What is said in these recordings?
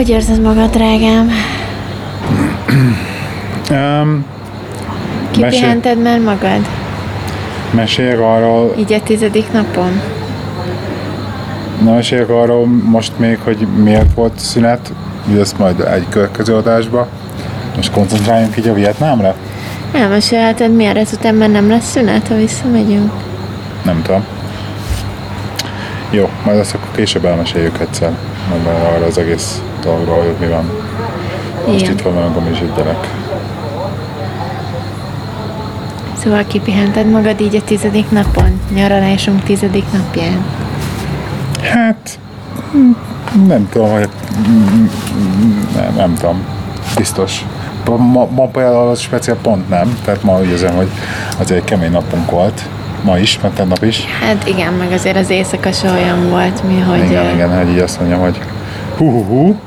Hogy érzed magad, drágám? Um, Kipihented már magad? meséljek arról, Így a tizedik napon? na meséljek arról most még, hogy miért volt szünet, ezt majd egy következő adásba. Most koncentráljunk így a Vietnámra? Elmesélheted, miért ezután már nem lesz szünet, ha visszamegyünk? Nem tudom. Jó, majd azt akkor később elmeséljük egyszer. Meg arra az egész dologról, hogy mi van. Most Igen. itt van magam egy gyerek. Szóval kipihented magad így a tizedik napon? Nyaralásunk tizedik napján? Hát, nem tudom, hogy nem, nem tudom. Biztos. Ma, ma például az speciál pont nem, tehát ma úgy érzem, hogy azért egy kemény napunk volt. Ma is, meg tegnap is. Hát igen, meg azért az éjszaka se olyan volt, mi, hogy... igen, igen, hogy így azt mondjam, hogy hú, hú, hú.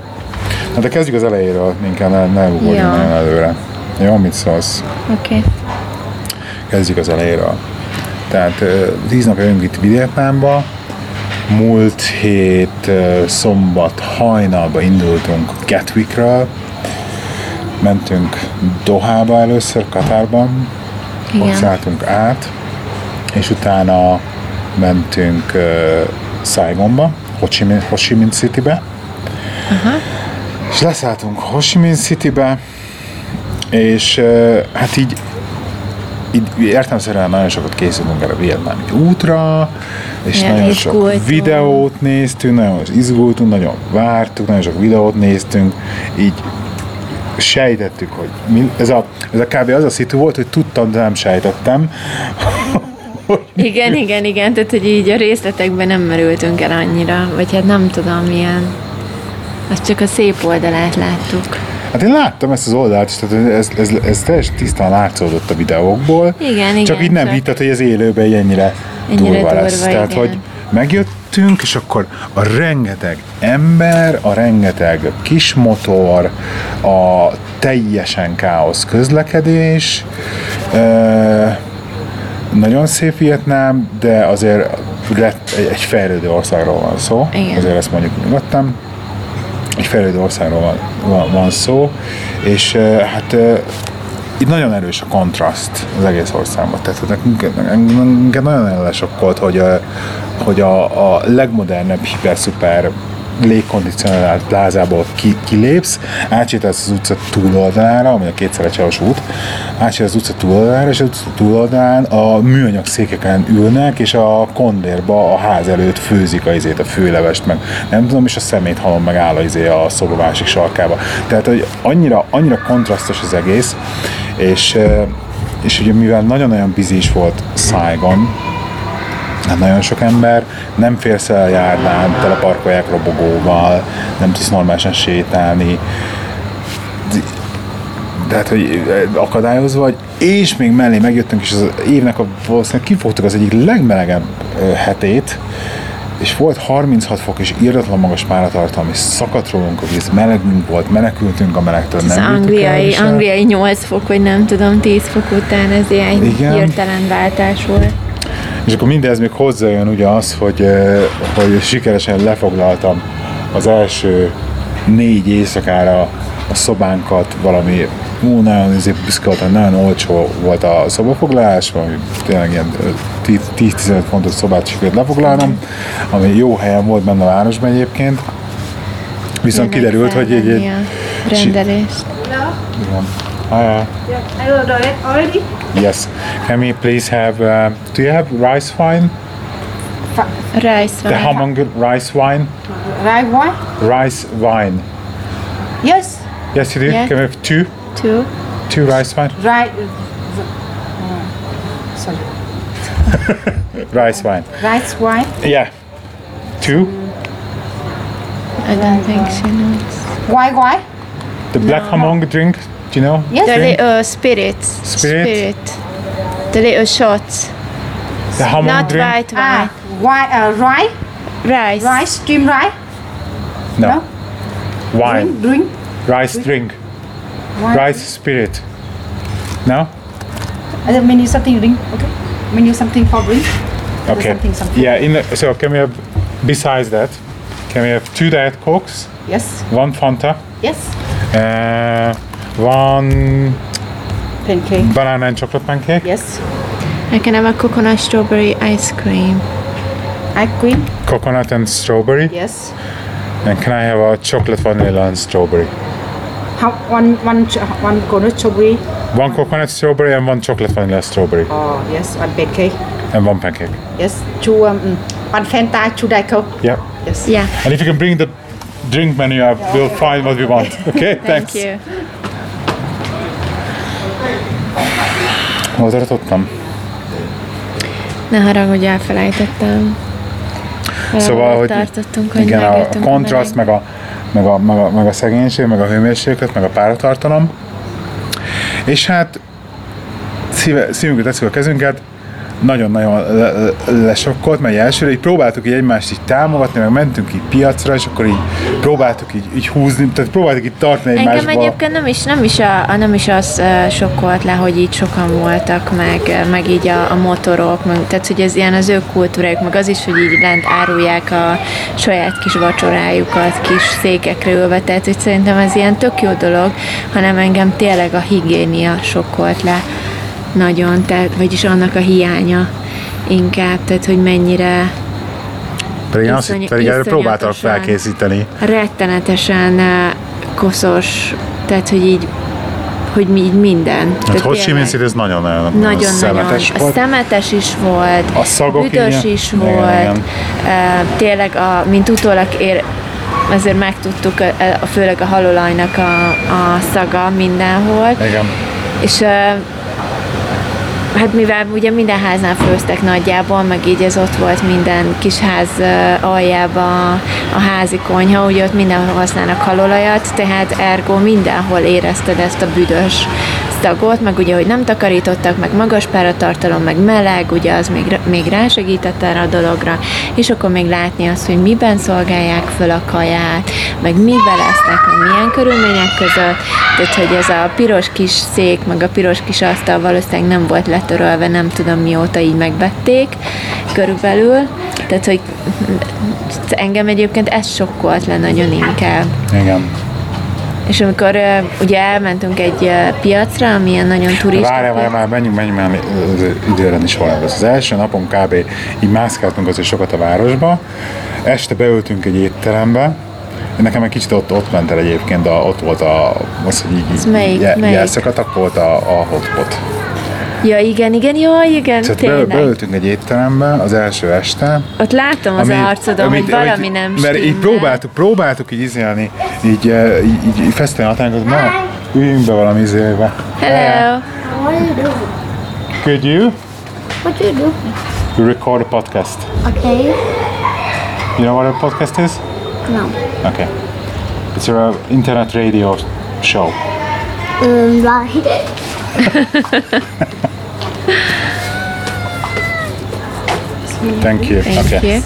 Na de kezdjük az elejéről, inkább ne, ne ugorjunk Ja. nagyon előre. Jó, mit szólsz? Oké. Okay. Kezdjük az elejéről. Tehát tíz napja jövünk itt Vietnámba, múlt hét szombat hajnalba indultunk Gatwickről, mentünk Dohába először, Katárban, ott Igen. szálltunk át, és utána mentünk uh, Saigonba, Ho Chi Minh, Ho Chi Minh Citybe, és leszálltunk Ho Chi Minh Citybe, és hát így így értelmszerűen nagyon sokat készülünk erre a vietnámi útra, és Ja, nagyon sok izgultunk. videót néztünk, nagyon izgultunk, nagyon vártuk, nagyon sok videót néztünk, így sejtettük, hogy mi, ez, a, ez a kb. az a szitu volt, hogy tudtam, de nem sejtettem. Igen, igen, igen, tehát hogy így a részletekben nem merültünk el annyira, vagy hát nem tudom, milyen. Azt csak a szép oldalát láttuk. Hát én láttam ezt az oldalt is, tehát ez, ez, ez teljesen tisztán látszódott a videókból. Igen, igen, Csak így nem csak- hitted, hogy ez élőben így ennyire, Ennyire durva durva, lesz. Tehát, igen. hogy megjöttünk, és akkor a rengeteg ember, a rengeteg kis motor, a teljesen káosz közlekedés, ö, nagyon szép Vietnám, de azért egy fejlődő országról van szó. Igen. Azért ezt mondjuk nyugodtan egy fejlődő országról van, van, van szó, és uh, hát uh, itt nagyon erős a kontraszt az egész országban. Tehát nekünk, nekünk nagyon elesokkolt, hogy, uh, hogy a, a legmodernebb, hiper-szuper légkondicionált plázából ki, kilépsz, átsétálsz az utca túloldalára, ami a kétszerecses út, átsétálsz az utca túloldalára, és az utca túloldalán a műanyag székeken ülnek, és a kondérba a ház előtt főzik a izét, a főlevest, meg nem tudom, és a szemét halom meg áll a, izé a szoba másik sarkába. Tehát, hogy annyira, annyira kontrasztos az egész, és, és ugye mivel nagyon-nagyon bizi is volt Saigon, Hát nagyon sok ember, nem férsz el a járdán, teleparkolják robogóval, nem tudsz normálisan sétálni, de hát, hogy akadályozva vagy, és még mellé megjöttünk, és az évnek a valószínűleg kifogtuk az egyik legmelegebb hetét, és volt 36 fok és írdatlan magas páratartalom, és szakadt rólunk a víz, melegünk volt, menekültünk a melegtől, Az nem angliai, angliai 8 fok, vagy nem tudom, 10 fok után ez ilyen hirtelen váltás volt. És akkor mindez még hozzájön ugye az, hogy, eh, hogy sikeresen lefoglaltam az első négy éjszakára a szobánkat, valami ú, nagyon izé büszke voltam, nagyon olcsó volt a szobafoglalás, valami tényleg ilyen ö, 10-15 fontos szobát sikerült lefoglalnom, ami jó helyen volt benne a városban egyébként. Viszont Jönnek kiderült, hogy egy, egy rendelést. igen. Hi, hi. I ordered already. Yes. Can we please have, uh, do you have rice wine? Rice wine. The van. Hamong rice wine? Right one? Rice wine. Yes. Yes, you do. Yeah. Can we have two? Two. Two rice wine? Right. uh, sorry. Rice wine. Rice wine. Yeah. Two. I don't think she knows. Why? Why? The black hamong drink. Do you know? Yes. The little spirits. Spirit? The little shots. The hamong Not drink. white wine. Ah, why? Uh, rice. Rice. Rice. Stream rice. No. No. Wine. Drink. Drink. Rice drink. Wine. Rice spirit. No. I don't menu something drink. Okay. Menu something for drink. Okay. Something. Something. Yeah. In the, so can we have besides that? Can we have two Diet Cokes, Yes. one Fanta, Yes. uh, one Pancake. banana and chocolate pancake, Yes. I can have a coconut strawberry ice cream. Ice cream. coconut and strawberry, Yes. and can I have a chocolate vanilla and strawberry? How one one ch- one coconut strawberry. One coconut strawberry and one chocolate vanilla strawberry, Oh yes. One pancake. and one pancake. Yes. Two um one Fanta. Two Diet Coke. Yeah. Yes. Yeah. And if you can bring the drink menu up, we'll find what we want. Okay, Thank thanks. you. Hol tartottam? Ne haragudj, elfelejtettem. Szóval, Valahol hogy tartottunk, hogy igen, a kontraszt, meg a, meg, a, meg, a, meg a szegénység, meg a hőmérséklet, meg a páratartalom. És hát szíve, szívünket tesszük a kezünket, nagyon-nagyon le- le- lesokkolt, mert elsőre így próbáltuk így egymást így támogatni, meg mentünk így piacra, és akkor így próbáltuk így, így húzni, tehát próbáltuk így tartani Engem egymásba. egyébként nem is, nem is, a, a- nem is az sokkolt le, hogy így sokan voltak, meg, meg így a, a motorok, meg, tehát hogy ez ilyen az ő kultúrájuk, meg az is, hogy így lent árulják a saját kis vacsorájukat, kis székekre ülve, tehát hogy szerintem ez ilyen tök jó dolog, hanem engem tényleg a higiénia sokkolt le nagyon, tehát, vagyis annak a hiánya inkább, tehát hogy mennyire Pedig, én azt, iszony- pedig erre próbáltak felkészíteni. rettenetesen koszos, tehát hogy így, hogy mi- így minden. Hát Ho Chi Minh ez nagyon-nagyon nagyon-nagyon. szemetes A volt. szemetes is volt, A szagok büdös is igen, volt, igen. tényleg, a, mint utólag ér, azért megtudtuk, a, a, főleg a halolajnak a, a szaga mindenhol, Igen. és hát mivel ugye minden háznál főztek nagyjából, meg így ez ott volt minden kis ház ö, aljában a házi konyha, ugye ott mindenhol használnak halolajat, tehát ergo mindenhol érezted ezt a büdös szagot, meg ugye, hogy nem takarítottak, meg magas páratartalom, meg meleg, ugye az még, még rásegített erre a dologra, és akkor még látni azt, hogy miben szolgálják föl a kaját, meg mivel lesznek, meg milyen körülmények között, tehát hogy ez a piros kis szék, meg a piros kis asztal valószínűleg nem volt letörölve, nem tudom mióta így megvették körülbelül, tehát hogy engem egyébként ez sokkolt le nagyon inkább. Igen. És amikor ugye elmentünk egy piacra, ami ilyen nagyon turista Várjál, várjál, már menjünk, menjünk már időrendi során. Ez az első napon kb. így mászkáltunk azért sokat a városba. Este beültünk egy étterembe, Nekem egy kicsit ott, ott ment el egyébként, a, ott volt a, az, hogy így, Ez melyik- je- melyik? jelszakatak volt a, a hotpot. Ja, igen, igen, jó, igen, Tehát be, tényleg. beültünk egy étterembe az első este, Ott látom az arcodon, hogy valami nem Mert így próbáltuk, próbáltuk így izélni, így, eh, így, így, így feszteni a határunkat, na, üljünk be valami izébe. Hello! What do you do? Could you? What do you do? You record a podcast. Okay. You know what a podcast is? No. Okay. It's a internet radio show. Um, right. Thank you. Thank okay. you.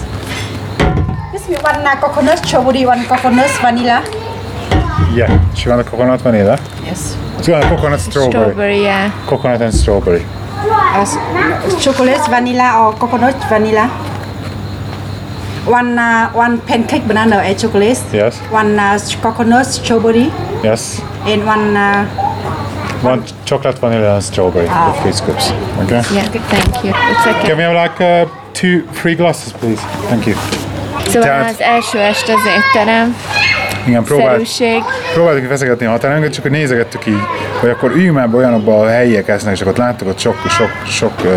This is one coconut strawberry, one coconut vanilla. Yeah. She want a coconut vanilla. Yes. She want a coconut strawberry. Strawberry, yeah. Coconut and strawberry. Uh, chocolate vanilla or coconut vanilla. One uh, one pancake banana and chocolate. Yes. One uh, coconut strawberry Yes. and one uh, One chocolate vanilla and strawberry. The three scoops. Okay. Yeah, thank you. It's okay. Can we have like uh, two, three glasses, please? Thank you. Szóval Tehát- az első este az étterem, Igen, próbált, szerűség. próbáltuk feszegetni a határunkat, csak hogy nézegettük így, hogy akkor üljünk már olyanokba, a helyiek esznek, és akkor láttuk, hogy sok, sok, sok uh,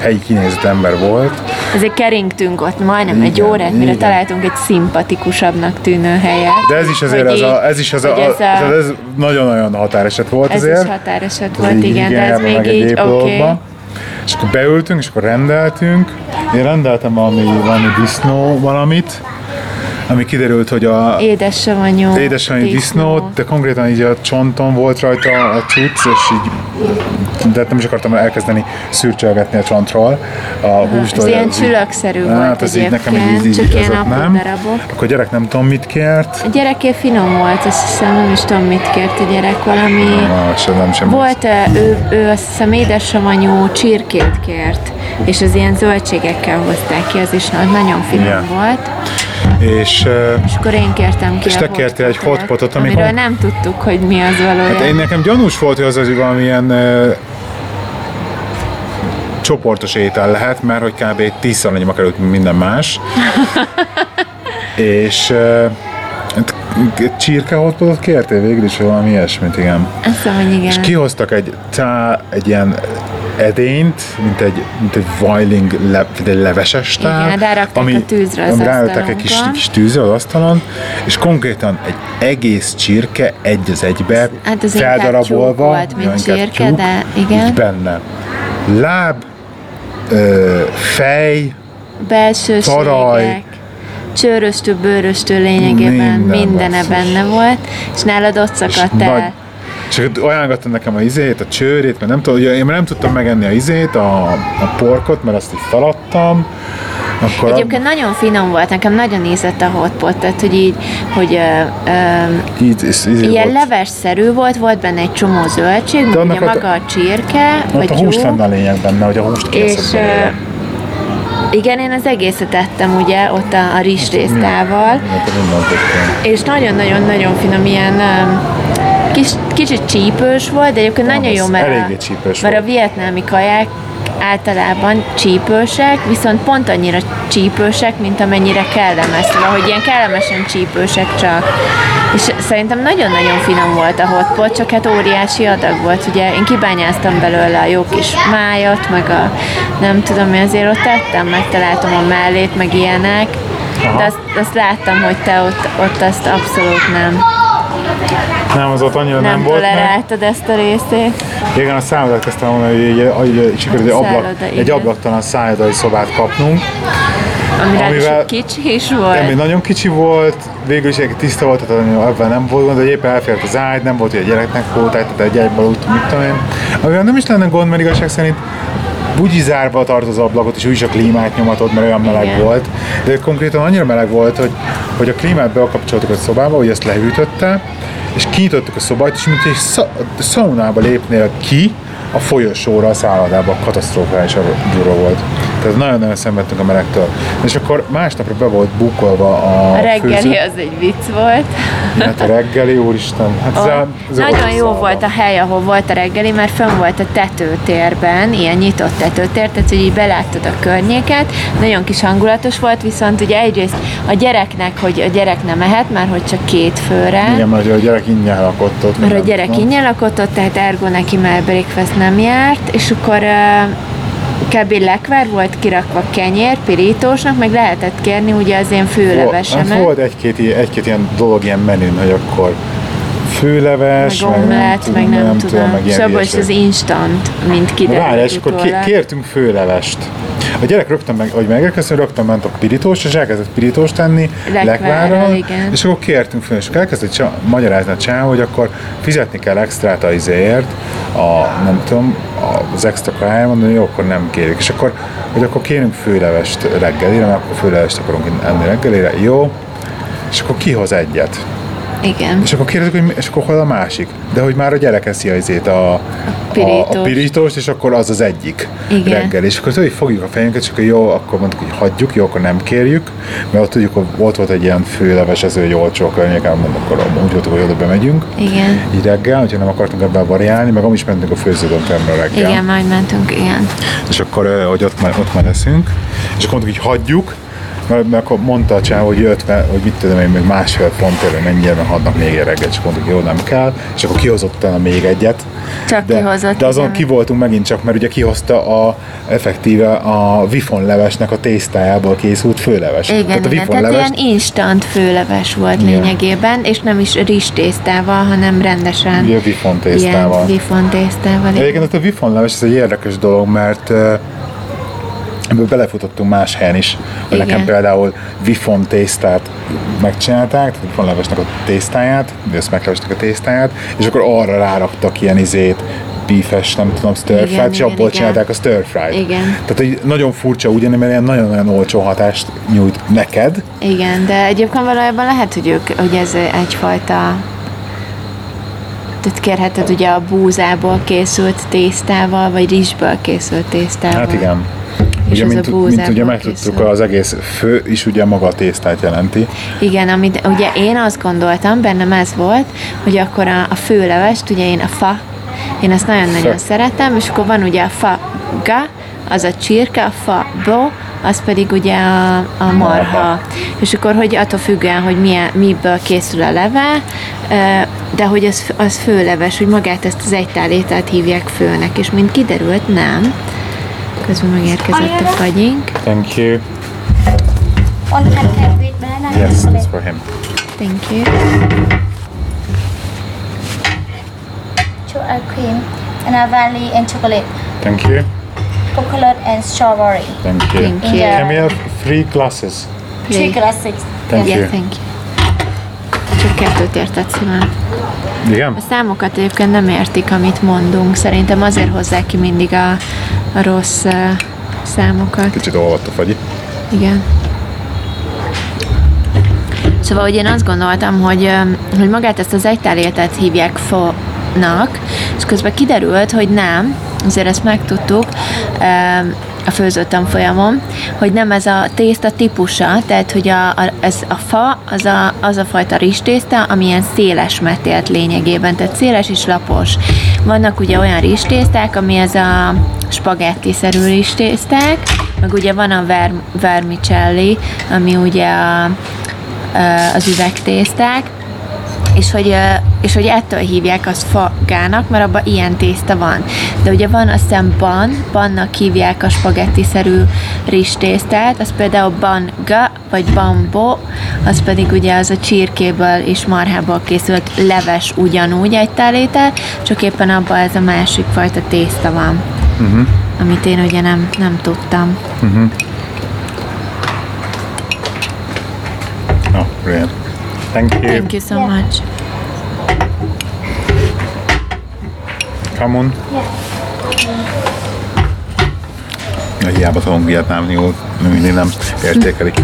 helyi kinézett ember volt. Azért keringtünk ott majdnem egy Igen, órát, mire igen. találtunk egy szimpatikusabbnak tűnő helyet. De ez is azért, ez, a, ez is az a, ez, a, ez, ez nagyon-nagyon határeset volt ez azért. is határeset Ez volt, így igen, de ez még így oké. dolgokba. És akkor beültünk, és akkor rendeltünk. Én rendeltem valami, valami disznó valamit, ami kiderült, hogy a Édessavanyú. édesanyagi disznó, de konkrétan így a csonton volt rajta a cucc, és így de nem is akartam elkezdeni szürcsölgetni a csontról a hústól. ez ilyen csülökszerű volt Hát ez így nekem így, így, csak ilyen nem. darabok. Akkor a gyerek nem tudom mit kért. A gyereké finom volt, azt hiszem, nem is tudom mit kért a gyerek, valami... Na, sem nem sem. Volt, ö, ő, ő azt hiszem édessavanyú csirkét kért, és az ilyen zöldségekkel hozták ki, az is na- nagyon finom Igen. volt. És És akkor én kértem ki És te kértél egy hotpotot, hotpotot, ami amiről nem tudtuk, hogy mi az valójában. hát én nekem gyanús volt, hogy az az valamilyen csoportos étel lehet, mert hogy kb. 10 annyiba került, minden más. és uh, hát csirke hotpotot kértél végül is, valami ilyesmit, igen. Azt hiszem, hogy igen. És kihoztak egy, tá, egy ilyen edényt, mint egy, mint egy vajling, le, mint egy leveses tál. Igen, rárakták a tűzre az ami rárakták egy kis, kis tűzre az asztalon, és konkrétan egy egész csirke egy az egybe, Hát az feldarabolva, volt, mint csirke, tyúk, de igen. így benne. Láb, ö, fej, Belsőségek, taraj. csőröstő, bőröstő lényegében Minden basszus. benne volt, és nálad ott szakadt nagy, el. És ajánlottam nekem a izét, a csőrét, mert nem tudom, ugye én nem tudtam megenni a izét, a, a porkot, mert azt így feladtam. Akkor Egyébként nagyon finom volt, nekem nagyon ízett a hotpot, tehát hogy így, hogy ö, ö, így, és, izé ilyen volt. levesszerű volt, volt benne egy csomó zöldség, meg annak ugye maga a csirke, Ott vagy a hús lenne a lényeg benne, hogy a húst És igen, én az egészet ettem ugye ott a, a rizsrésztával, és nagyon-nagyon-nagyon finom, ilyen um, kis, kicsit csípős volt, de egyébként nagyon jó, mert, a, csípős mert a volt. vietnámi kaják általában csípősek, viszont pont annyira csípősek, mint amennyire kellemes. Szóval, hogy ilyen kellemesen csípősek csak. És szerintem nagyon-nagyon finom volt a hotpot, csak hát óriási adag volt. Ugye én kibányáztam belőle a jó kis májat, meg a nem tudom, mi azért ott ettem, megtaláltam a mellét, meg ilyenek. De azt, azt láttam, hogy te ott, ott azt abszolút nem, Nem, az ott annyira nem, nem volt meg. toleráltad ezt a részét. Igen, a szállodát kezdtem mondani, hogy így, így sikerült egy, ablak, szálloda, egy igen. ablaktalan szállodai szobát kapnunk. Ami Amivel- ráadásul kicsi is volt. még nagyon kicsi volt, végül is egy tiszta volt, tehát ebben nem volt gond, de éppen elfért az ágy, nem volt, hogy a gyereknek volt, tehát egy egyből úgy, mit tudom én. Amivel nem is lenne gond, mert igazság szerint úgy zárva tart az ablakot, és úgyis a klímát nyomatod, mert olyan meleg Igen. volt. De konkrétan annyira meleg volt, hogy, hogy a klímát bekapcsoltuk a szobába, hogy ezt lehűtötte, és kinyitottuk a szobát, és mint egy sza- szaunába lépnél ki, a folyosóra, a szállodába katasztrofális durva volt. Tehát nagyon-nagyon szenvedtünk a melegtől. És akkor másnapra be volt bukolva a, A reggeli főző. az egy vicc volt. Hát a reggeli, úristen. Hát ez a Nagyon jó szalva. volt a hely, ahol volt a reggeli, mert fönn volt a tetőtérben, ilyen nyitott tetőtér, tehát hogy így beláttad a környéket, nagyon kis hangulatos volt, viszont ugye egyrészt a gyereknek, hogy a gyerek nem ehet, már hogy csak két főre, Igen, mert a gyerek ingyen lakott ott. mert a gyerek ingyen lakott ott, tehát ergo neki már breakfast nem járt, és akkor kb. lekvár volt kirakva kenyér, pirítósnak, meg lehetett kérni ugye az én főlevesemet. hát volt egy-két, egy-két ilyen dolog ilyen menün, hogy akkor főleves, meg omlett, meg nem, nem tudom. meg És abból is az instant, mint Várj, kiderült és akkor utólag. kértünk főlevest. A gyerek rögtön, meg, hogy megérkeztünk, rögtön ment a pirítós, és elkezdett pirítóst tenni, igen. és akkor kértünk föl, és akkor elkezdett csa- magyarázni a csávó, hogy akkor fizetni kell extrát a izéért, a, nem tudom, az extra kajára, mondani, jó, akkor nem kérik. És akkor, hogy akkor kérünk főlevest reggelire, mert akkor főlevest akarunk enni reggelire, jó, és akkor kihoz egyet. Igen. És akkor kérdezik, hogy és akkor hol a másik? De hogy már a gyerek eszi a, izét, a, a, pirítóst. a pirítóst, és akkor az az egyik Igen. reggel. És akkor tudod, hogy fogjuk a fejünket, és akkor jó, akkor mondtuk, hogy hagyjuk, jó, akkor nem kérjük, mert ott tudjuk, hogy ott volt egy ilyen főlevesező, egy olcsó környéken, mondom, akkor úgy voltunk, hogy oda bemegyünk. Igen. Így reggel, hogyha nem akartunk ebben variálni, meg is mentünk a főződöntemre reggel. Igen, majd mentünk, igen. És akkor, hogy ott már, ott már leszünk, és akkor mondtuk, hogy hagyjuk, mert, mert akkor mondta a csáv, hogy 50, hogy mit tudom én, még másfél fontért, hogy mennyire meg adnak még egy reggelt, és akkor mondtuk, jó, nem kell, és akkor kihozott utána még egyet. Csak de, kihozott, de azon igen. ki voltunk megint csak, mert ugye kihozta a, effektíve a vifonlevesnek a tésztájából készült főleves. Igen, Tehát a igen. Tehát ilyen instant főleves volt Igen. lényegében, és nem is rizstésztával, hanem rendesen Ugye vifon tésztával. ilyen vifon tésztával. Egyébként a vifonleves, ez egy érdekes dolog, mert ebből belefutottunk más helyen is. Hogy Igen. nekem például vifon tésztát megcsinálták, tehát vifonlevesnek a tésztáját, vagy a tésztáját, és akkor arra ráraktak ilyen izét, beefes, nem tudom, stir fried, és abból igen. csinálták a stir fried. Igen. Tehát hogy nagyon furcsa ugyanis, mert ilyen nagyon-nagyon olcsó hatást nyújt neked, Igen, de egyébként valójában lehet, hogy, ők, hogy ez egyfajta tehát kérheted ugye a búzából készült tésztával, vagy rizsből készült tésztával. Hát igen. És Ugye, ez mint, a mint búzából ugye megtudtuk, az egész fő is ugye maga a tésztát jelenti. Igen, amit ugye én azt gondoltam, bennem ez volt, hogy akkor a, a főlevest, ugye én a fa, én ezt nagyon-nagyon szeretem, és akkor van ugye a fa ga, az a csirke, a fa bo, az pedig ugye a, a marha. Marha. És akkor, hogy attól függően, hogy milyen, miből készül a leve, de hogy az, az főleves, hogy magát ezt az egytál ételt hívják főnek, és mint kiderült, nem. Közben megérkezett a fagyink. Thank you. One can have with banana. Yes, that's for him. Thank you. Chocolate cream and a vanilla and chocolate. Thank you. Coconut and strawberry. Thank you. Thank you. Yeah. Can we have three glasses? Three glasses. Thank yeah, you. thank you. Csak kettőt értett szívem. Igen? A számokat egyébként nem értik, amit mondunk. Szerintem azért hozzák ki mindig a, a rossz uh, számokat. Kicsit olvadt a fagyi. Igen. Szóval, hogy én azt gondoltam, hogy, hogy magát ezt az egytálétet hívják fónak, és közben kiderült, hogy nem, azért ezt megtudtuk a főző tanfolyamon, hogy nem ez a tészta típusa, tehát hogy a, a, ez a fa az a, az a fajta rizstészta, ami ilyen széles metélt lényegében, tehát széles és lapos. Vannak ugye olyan rizstészták, ami ez a spagetti-szerű rizstészták, meg ugye van a ver, vermicelli, ami ugye a, az üvegtészták, és hogy, és hogy ettől hívják azt fagának, mert abban ilyen tészta van. De ugye van azt hiszem ban, bannak hívják a spagetti-szerű rizstésztát, az például banga, vagy bambo, az pedig ugye az a csirkéből és marhából készült leves ugyanúgy egy tálétel, csak éppen abban ez a másik fajta tészta van, uh-huh. amit én ugye nem, nem tudtam. Oh, brilliant. Thank you. Thank you so much. Come on. Ja, hiába tanulunk vietnámul, mindig nem értékelik.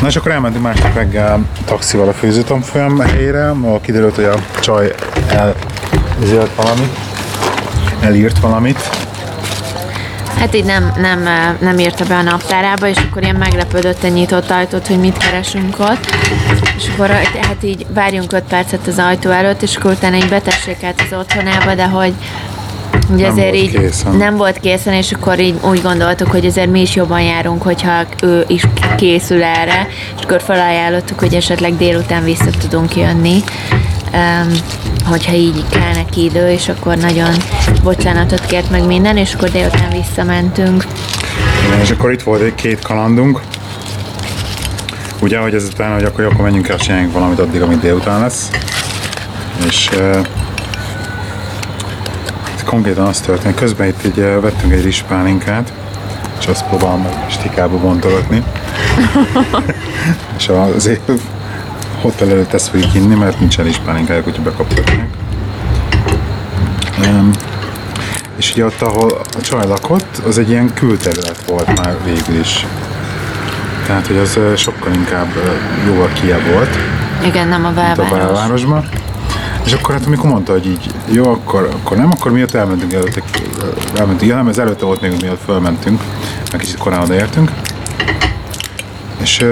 Na és akkor elmentünk másnap reggel taxival a főzőtanfolyam helyére, ahol kiderült, hogy a csaj elzélt valamit, elírt valamit, Hát így nem, nem, nem írta be a naptárába, és akkor ilyen meglepődött a nyitott ajtót, hogy mit keresünk ott. És akkor hát így várjunk 5 percet az ajtó előtt, és akkor utána így betessék az otthonába, de hogy Ugye Nem azért volt így készen. nem volt készen, és akkor így úgy gondoltuk, hogy azért mi is jobban járunk, hogyha ő is készül erre, és akkor felajánlottuk, hogy esetleg délután vissza tudunk jönni, um, hogyha így kell neki idő, és akkor nagyon bocsánatot kért meg minden, és akkor délután visszamentünk. Igen, és akkor itt volt egy két kalandunk. Ugye, hogy ezután, hogy akkor, akkor menjünk el, csináljunk valamit addig, amíg délután lesz. És uh, konkrétan az történt, közben itt így, uh, vettünk egy rizspálinkát, és azt próbálom stikába bontogatni. és azért hotel előtt ezt fogjuk inni, mert nincsen rizspálinkájuk, úgyhogy bekapcsolják. Um, és ugye ott, ahol a csaj lakott, az egy ilyen külterület volt már végül is. Tehát, hogy az sokkal inkább jóval kiebb volt, Igen, nem a mint a belváros. belvárosban. És akkor hát amikor mondta, hogy így jó, akkor, akkor nem, akkor miatt elmentünk előtte, elmentünk, ja nem, ez előtte volt még, miatt fölmentünk, meg kicsit korán odaértünk. És,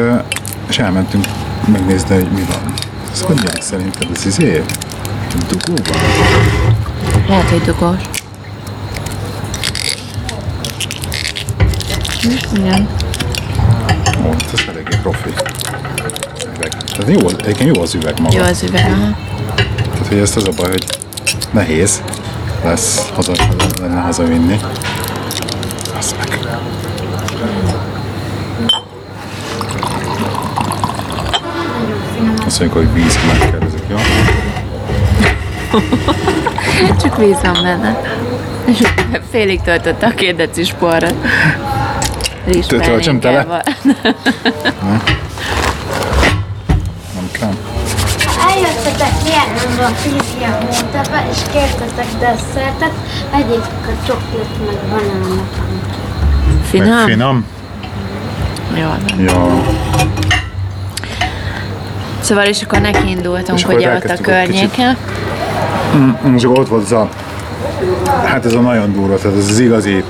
és elmentünk megnézni, hogy mi van. Ez hogy van szerinted? Ez izé? Dugó van? Lehet, hogy dugós. Igen. Ó, ez eléggé profi. Üveg. Tehát jó, egyébként jó az üveg maga. Jó az üveg, aha. Tehát, hogy ezt az a baj, hogy nehéz lesz haza, lenne hazavinni. Azt meg. Azt mondjuk, hogy víz, megkérdezik, jó? Csak víz van benne. Félig töltötte a két decis porra. Töltsem tele? Rizspálinkával. Nem kell. Eljöttetek Vietnamra a Fízia hónapba, és kértetek desszertet, egyétek a csoklit meg banának. Meg Finom? finom. Jó. Jó. Szóval és akkor neki indultunk, És akkor ugye ott a elkezdtük ott kicsit. környéken. És akkor ott volt az a, hát ez a nagyon durva, tehát ez az igazi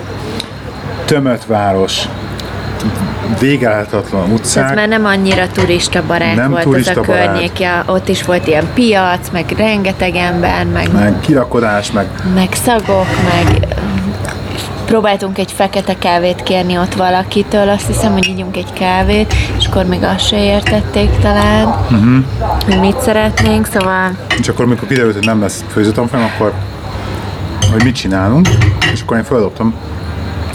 tömött város, végelhetetlen utcák. Ez már nem annyira turista barát Nem volt turista ez a barát. környék. Ja, ott is volt ilyen piac, meg rengeteg ember, meg, meg kirakodás, meg meg szagok, meg próbáltunk egy fekete kávét kérni ott valakitől, azt hiszem, hogy ígyunk egy kávét, és akkor még azt se értették talán, uh-huh. hogy mit szeretnénk, szóval És akkor, amikor kiderült, hogy nem lesz főzőtanfolyam, akkor hogy mit csinálunk, és akkor én feldobtam,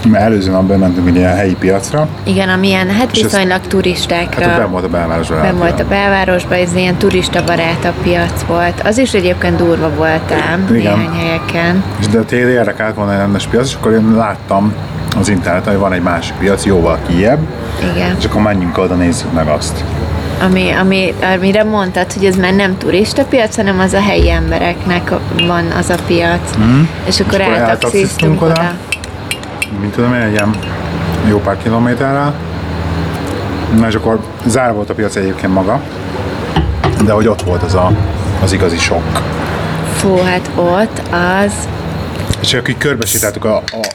mert előző napban mentünk egy ilyen helyi piacra, igen, amilyen hát És viszonylag hát turistákra. ott benn volt a belvárosban. Ben volt a belvárosban, ez ilyen turista barátabb piac volt. Az is egyébként durva volt ám Igen. néhány helyeken. És de tényleg érdekelt volna egy rendes piac, és akkor én láttam az interneten, hogy van egy másik piac, jóval kijebb, Igen. és akkor menjünk oda, nézzük meg azt. Ami, ami, amire mondtad, hogy ez már nem turista piac, hanem az a helyi embereknek van az a piac. Mm. És akkor, akkor eltaxisztunk eltaxisztunk oda. oda. Mint tudom én, egy ilyen jó pár kilométerrel. Na és akkor zárva volt a piac egyébként maga, de hogy ott volt az a, az igazi sok. Fú, hát ott az... És akkor így körbesétáltuk a, a,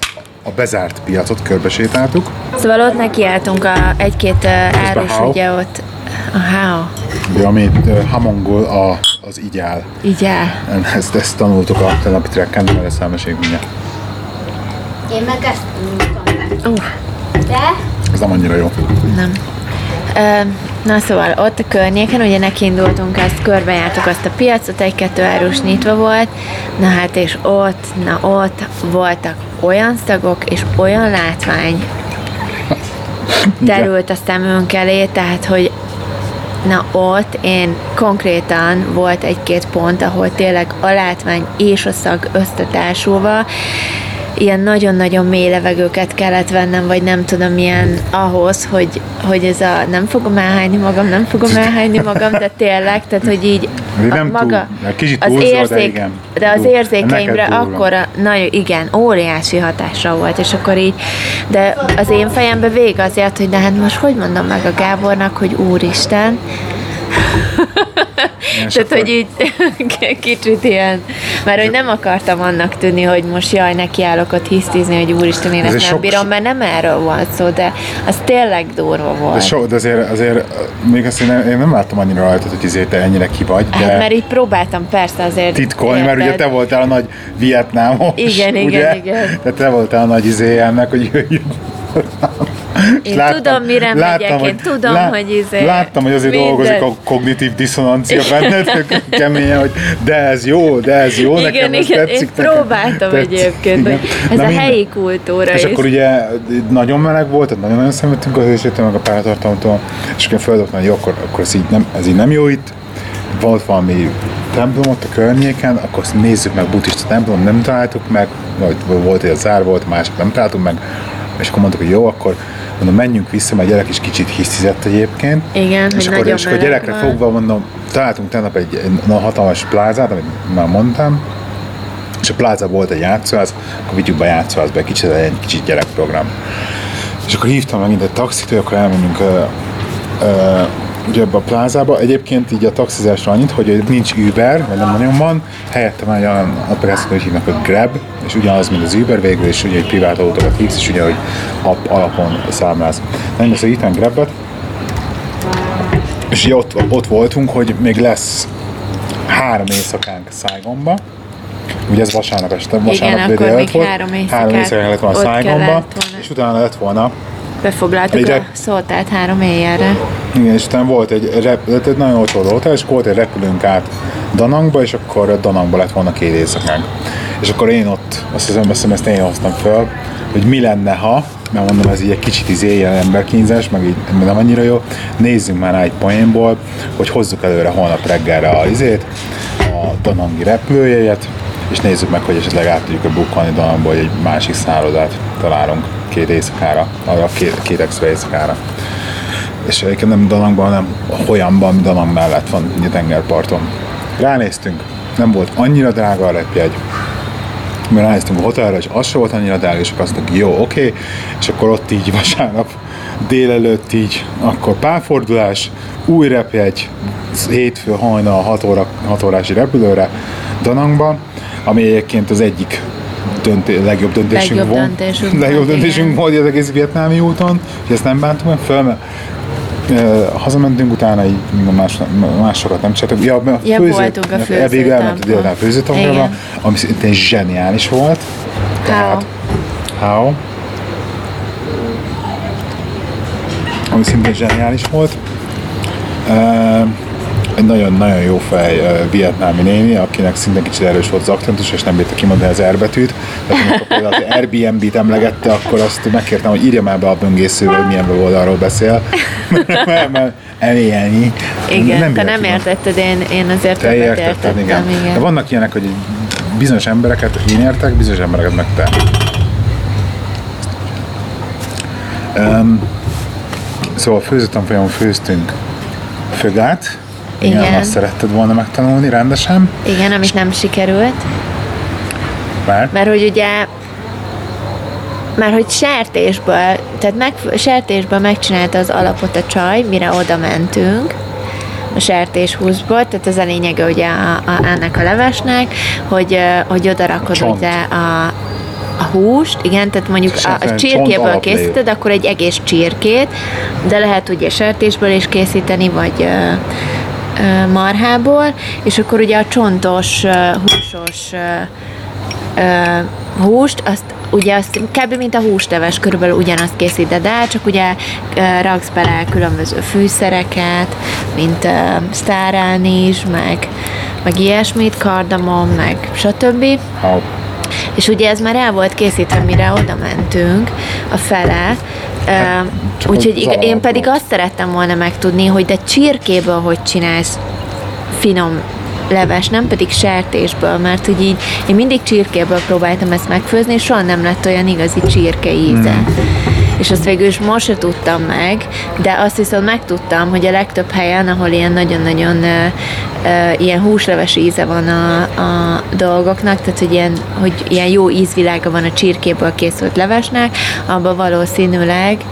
a bezárt piacot, körbesétáltuk, Szóval ott nekiálltunk a egy-két árus, How? ugye ott... A how? de amit uh, hamongol a, az. Így áll. Ezt, ezt tanultuk a tegnapi trekken, de ezt elmeséljük mindjárt. Én meg ezt mondtam. Uh, De Ez nem annyira jó. nem. Na szóval ott a környéken, ugye nekiindultunk, ezt körbejártuk azt a piacot, egy-kettő árus nyitva volt, na hát és ott, na ott voltak olyan szagok és olyan látvány terült a szemünk elé, tehát hogy Na ott én konkrétan volt egy-két pont, ahol tényleg a látvány és a szag összetársulva, ilyen nagyon-nagyon mély levegőket kellett vennem, vagy nem tudom milyen ahhoz, hogy, hogy ez a nem fogom elhányni magam, nem fogom elhányni magam, de tényleg, tehát hogy így Ez a nem túl- kicsit az túlzó, de érzék, igen. de az Túl- érzékeimre akkor nagyon, igen, óriási hatással volt, és akkor így, de az én fejembe végig az jött, hogy de hát most hogy mondom meg a Gábornak, hogy úristen, tehát, hogy így kicsit ilyen, mert hogy nem akartam annak tűnni, hogy most jaj, nekiállok ott hisztizni, hogy úristen, én Ez ezt nem sok- bírom, mert nem erről van szó, de az tényleg durva volt. De, so, de azért, azért még azt én nem, én nem láttam annyira rajtad, hogy azért te ennyire ki vagy, de Hát mert így próbáltam persze azért titkolni, mert ugye érted? te voltál a nagy Vietnámos, Igen, igen, ugye? igen. De te voltál a nagy izé ennek, hogy jöjjön. Én tudom, mire megyek, én tudom, hogy izé- Láttam, hogy azért minden. dolgozik a kognitív diszonancia benned, keményen, hogy de ez jó, de ez jó, nekem Igen, ez igen, tetszik. én nekem próbáltam tetszik. egyébként, Igen. hogy ez Na a minden. helyi kultúra És is. akkor ugye nagyon meleg volt, tehát nagyon-nagyon szenvedtünk a hőségtől, meg a pályatartalomtól, és akkor feldobtam, hogy jó, akkor, akkor ez, így nem, ez így nem jó itt, volt valami templom ott a környéken, akkor azt nézzük meg, buddhista templom, nem találtuk meg, vagy volt egy zár volt, másik nem találtuk meg, és akkor mondtuk, hogy jó, akkor mondom, menjünk vissza, mert a gyerek is kicsit hisztizett egyébként. Igen, és akkor, és akkor meleg gyerekre van. fogva mondom, találtunk tegnap egy, egy hatalmas plázát, amit már mondtam, és a pláza volt egy játszóház, akkor vigyük be a játszóházba, egy kicsit egy kicsit gyerekprogram. És akkor hívtam megint egy taxit, hogy akkor elmegyünk ö, ö, ugye ebbe a plázába. Egyébként így a taxizásra annyit, hogy nincs Uber, vagy nem nagyon van, helyette már egy olyan applikációt, hogy hívnak, hogy Grab, és ugyanaz, mint az Uber végül, és ugye egy privát autókat hívsz, és ugye, hogy app alapon számláz. Nem, szóval itt Grabet, és ugye ott, ott voltunk, hogy még lesz három éjszakánk Szájgomba, ugye ez vasárnap este, vasárnap akkor délelőtt még volt, három éjszakát három éjszakánk lett volna Szájgomba, és utána lett volna Befoglaltuk Egy a rep- szoltált három éjjelre. igen, és utána volt egy, rep, egy nagyon olcsó hotel, és volt egy repülőnk át Danangba, és akkor Danangba lett volna két éjszakánk. És akkor én ott, azt hiszem, azt hiszem ezt én hoztam föl, hogy mi lenne, ha, mert mondom, ez így egy kicsit izé, ilyen emberkínzás, meg így nem annyira jó, nézzünk már egy poénból, hogy hozzuk előre holnap reggelre a izét, a Danangi repülőjegyet, és nézzük meg, hogy esetleg át tudjuk bukkolni Danangból, hogy egy másik szállodát találunk két éjszakára, arra két, két extra éjszakára. És egyébként nem Danangban, hanem Hoyanban, ami Danang mellett van, a tengerparton. Ránéztünk, nem volt annyira drága a repjegy, mi ránéztünk a hotelre, és az se volt annyira drága, és akkor azt mondtuk, jó, oké, és akkor ott így vasárnap délelőtt így, akkor párfordulás, új repjegy, hétfő hajnal 6, óra, 6 órási repülőre Danangban, ami egyébként az egyik dönté, legjobb döntésünk Legjobb volt. döntésünk legjobb volt, döntésünk igen. volt az egész vietnámi úton, és ezt nem bántuk meg föl, Uh, hazamentünk utána, így más, másokat nem csináltuk. Ja, a Ja, voltunk a Végül elmentünk főzőtáborban. délután a Igen. ami szintén zseniális volt. How? How? Ami szintén zseniális volt. Uh, egy nagyon-nagyon jó fej uh, vietnámi néni, akinek szinte kicsit erős volt az akcentus, és nem bírta kimondani az R betűt. Tehát amikor például az Airbnb-t emlegette, akkor azt megkértem, hogy írja már be a böngészőbe, hogy milyen weboldalról beszél. mert, mert elélni. Igen, te bírta nem kimondani. értetted, én, én azért Te értetted, értettem, igen. igen. De vannak ilyenek, hogy bizonyos embereket én értek, bizonyos embereket meg te. Um, szóval főzőtanfolyamon főztünk fögát. Igen. Igen. azt szeretted volna megtanulni rendesen. Igen, amit nem sikerült. Mert Mert hogy ugye mert hogy sertésből, tehát meg, sertésből megcsinálta az alapot a csaj, mire oda mentünk a sertéshúsból, tehát ez a lényege ugye a, a, ennek a levesnek, hogy, hogy oda rakod Csont. ugye a, a húst, igen, tehát mondjuk a, a csirkéből készíted, akkor egy egész csirkét, de lehet ugye sertésből is készíteni, vagy marhából, és akkor ugye a csontos, húsos húst, azt ugye azt kb. mint a hústeves, körülbelül ugyanazt készíted el, csak ugye raksz bele különböző fűszereket, mint ö, sztáránis, meg, meg ilyesmit, kardamom, meg stb. És ugye ez már el volt készítve, mire oda mentünk, a fele. Hát, csak Úgyhogy én pedig azt szerettem volna megtudni, hogy de csirkéből hogy csinálsz finom leves, nem pedig sertésből, mert hogy így én mindig csirkéből próbáltam ezt megfőzni, és soha nem lett olyan igazi csirke íze. Hmm. És azt végül is most se tudtam meg, de azt viszont megtudtam, hogy a legtöbb helyen, ahol ilyen nagyon-nagyon ilyen húsleves íze van a, a dolgoknak, tehát hogy ilyen, hogy ilyen jó ízvilága van a csirkéből készült levesnek, abban valószínűleg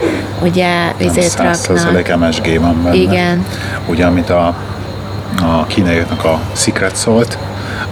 ugye 100% raknak. MSG van benne. Igen. Ugye, amit a, a kínaiaknak a Secret Salt,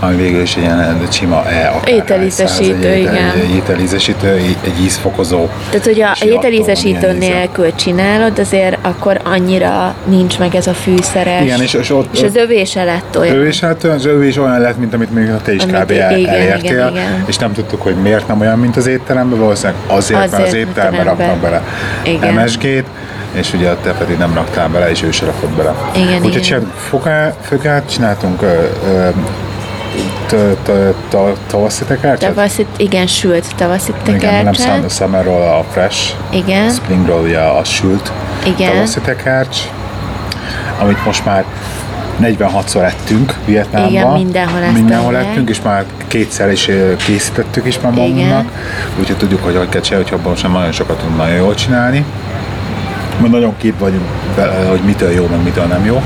ami végül is egy ilyen sima E akár Ételízesítő, igen. Ételízesítő, egy, ízfokozó. Tehát, hogy a ételízesítő nélkül csinálod, azért akkor annyira nincs meg ez a fűszeres. Igen, és- és ott- és az övé se lett olyan. Ő is, hát az ő is olyan lett, mint amit még te is kb. El, igen, elértél, igen, igen. és nem tudtuk, hogy miért nem olyan, mint az étteremben, valószínűleg azért, azért mert az étteremben raknak bele Igen. MSG-t, és ugye te pedig nem raktál bele, és ő se rakott bele. Igen, Úgyhogy igen. csináltunk fogá- fogát, csináltunk ö, ö, tavaszi tekercset. Tavaszit, igen, sült tavaszit Igen, nem tekercset. Sum- Summer roll a fresh, Igen. Spring roll ugye a sült Igen. tavaszi tekercs, amit most már 46-szor ettünk Vietnámban. Igen, mindenhol ezt Mindenhol ettünk, és már kétszer is ö, készítettük is már magunknak. Úgyhogy tudjuk, hogy hogy kell csinálni, hogy abban már nagyon sokat tudunk nagyon jól csinálni. Mert nagyon kép vagyunk, hogy mitől jó, meg mitől nem jó,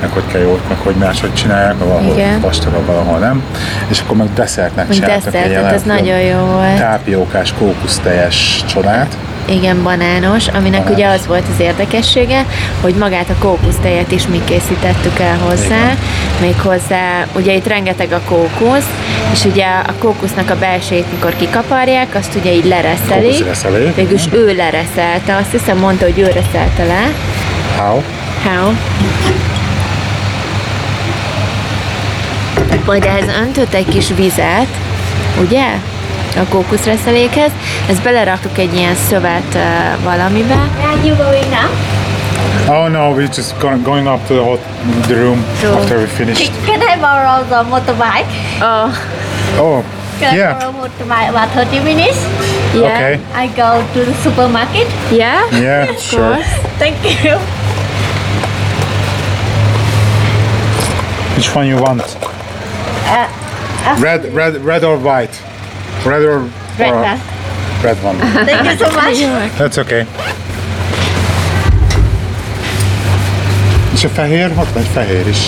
meg hogy kell jó, meg hogy máshogy csinálják, meg valahol Igen. vastagabb, valahol nem. És akkor meg desszertnek Meg csináltak desszert, egy ez nagyon jó volt. tápiókás, kókusztejes csodát. Igen, banános, aminek Banános. ugye az volt az érdekessége, hogy magát a kókusztejet is mi készítettük el hozzá, Igen. méghozzá, ugye itt rengeteg a kókusz, és ugye a kókusznak a belsejét, mikor kikaparják, azt ugye így lereszelik. Végülis ő lereszelte, azt hiszem mondta, hogy ő reszelte le. How? How? Majd ehhez öntött egy kis vizet, ugye? A kókuszreszelékhez. Ezt beleraktuk egy ilyen szövet uh, valamibe. Where are you going now? Oh no, we're just going, going up to the, hot, the room So- after we finished. Can I borrow the motorbike? Oh, Oh, Can I yeah. borrow motorbike about 30 minutes? yeah. Okay. I go to the supermarket. Yeah? Yeah, sure. course. Thank you. Which one you want? Red, red, red or white? Red or Red or one. red one. Thank you so much. That's okay. És a fehér? Ott vagy fehér is.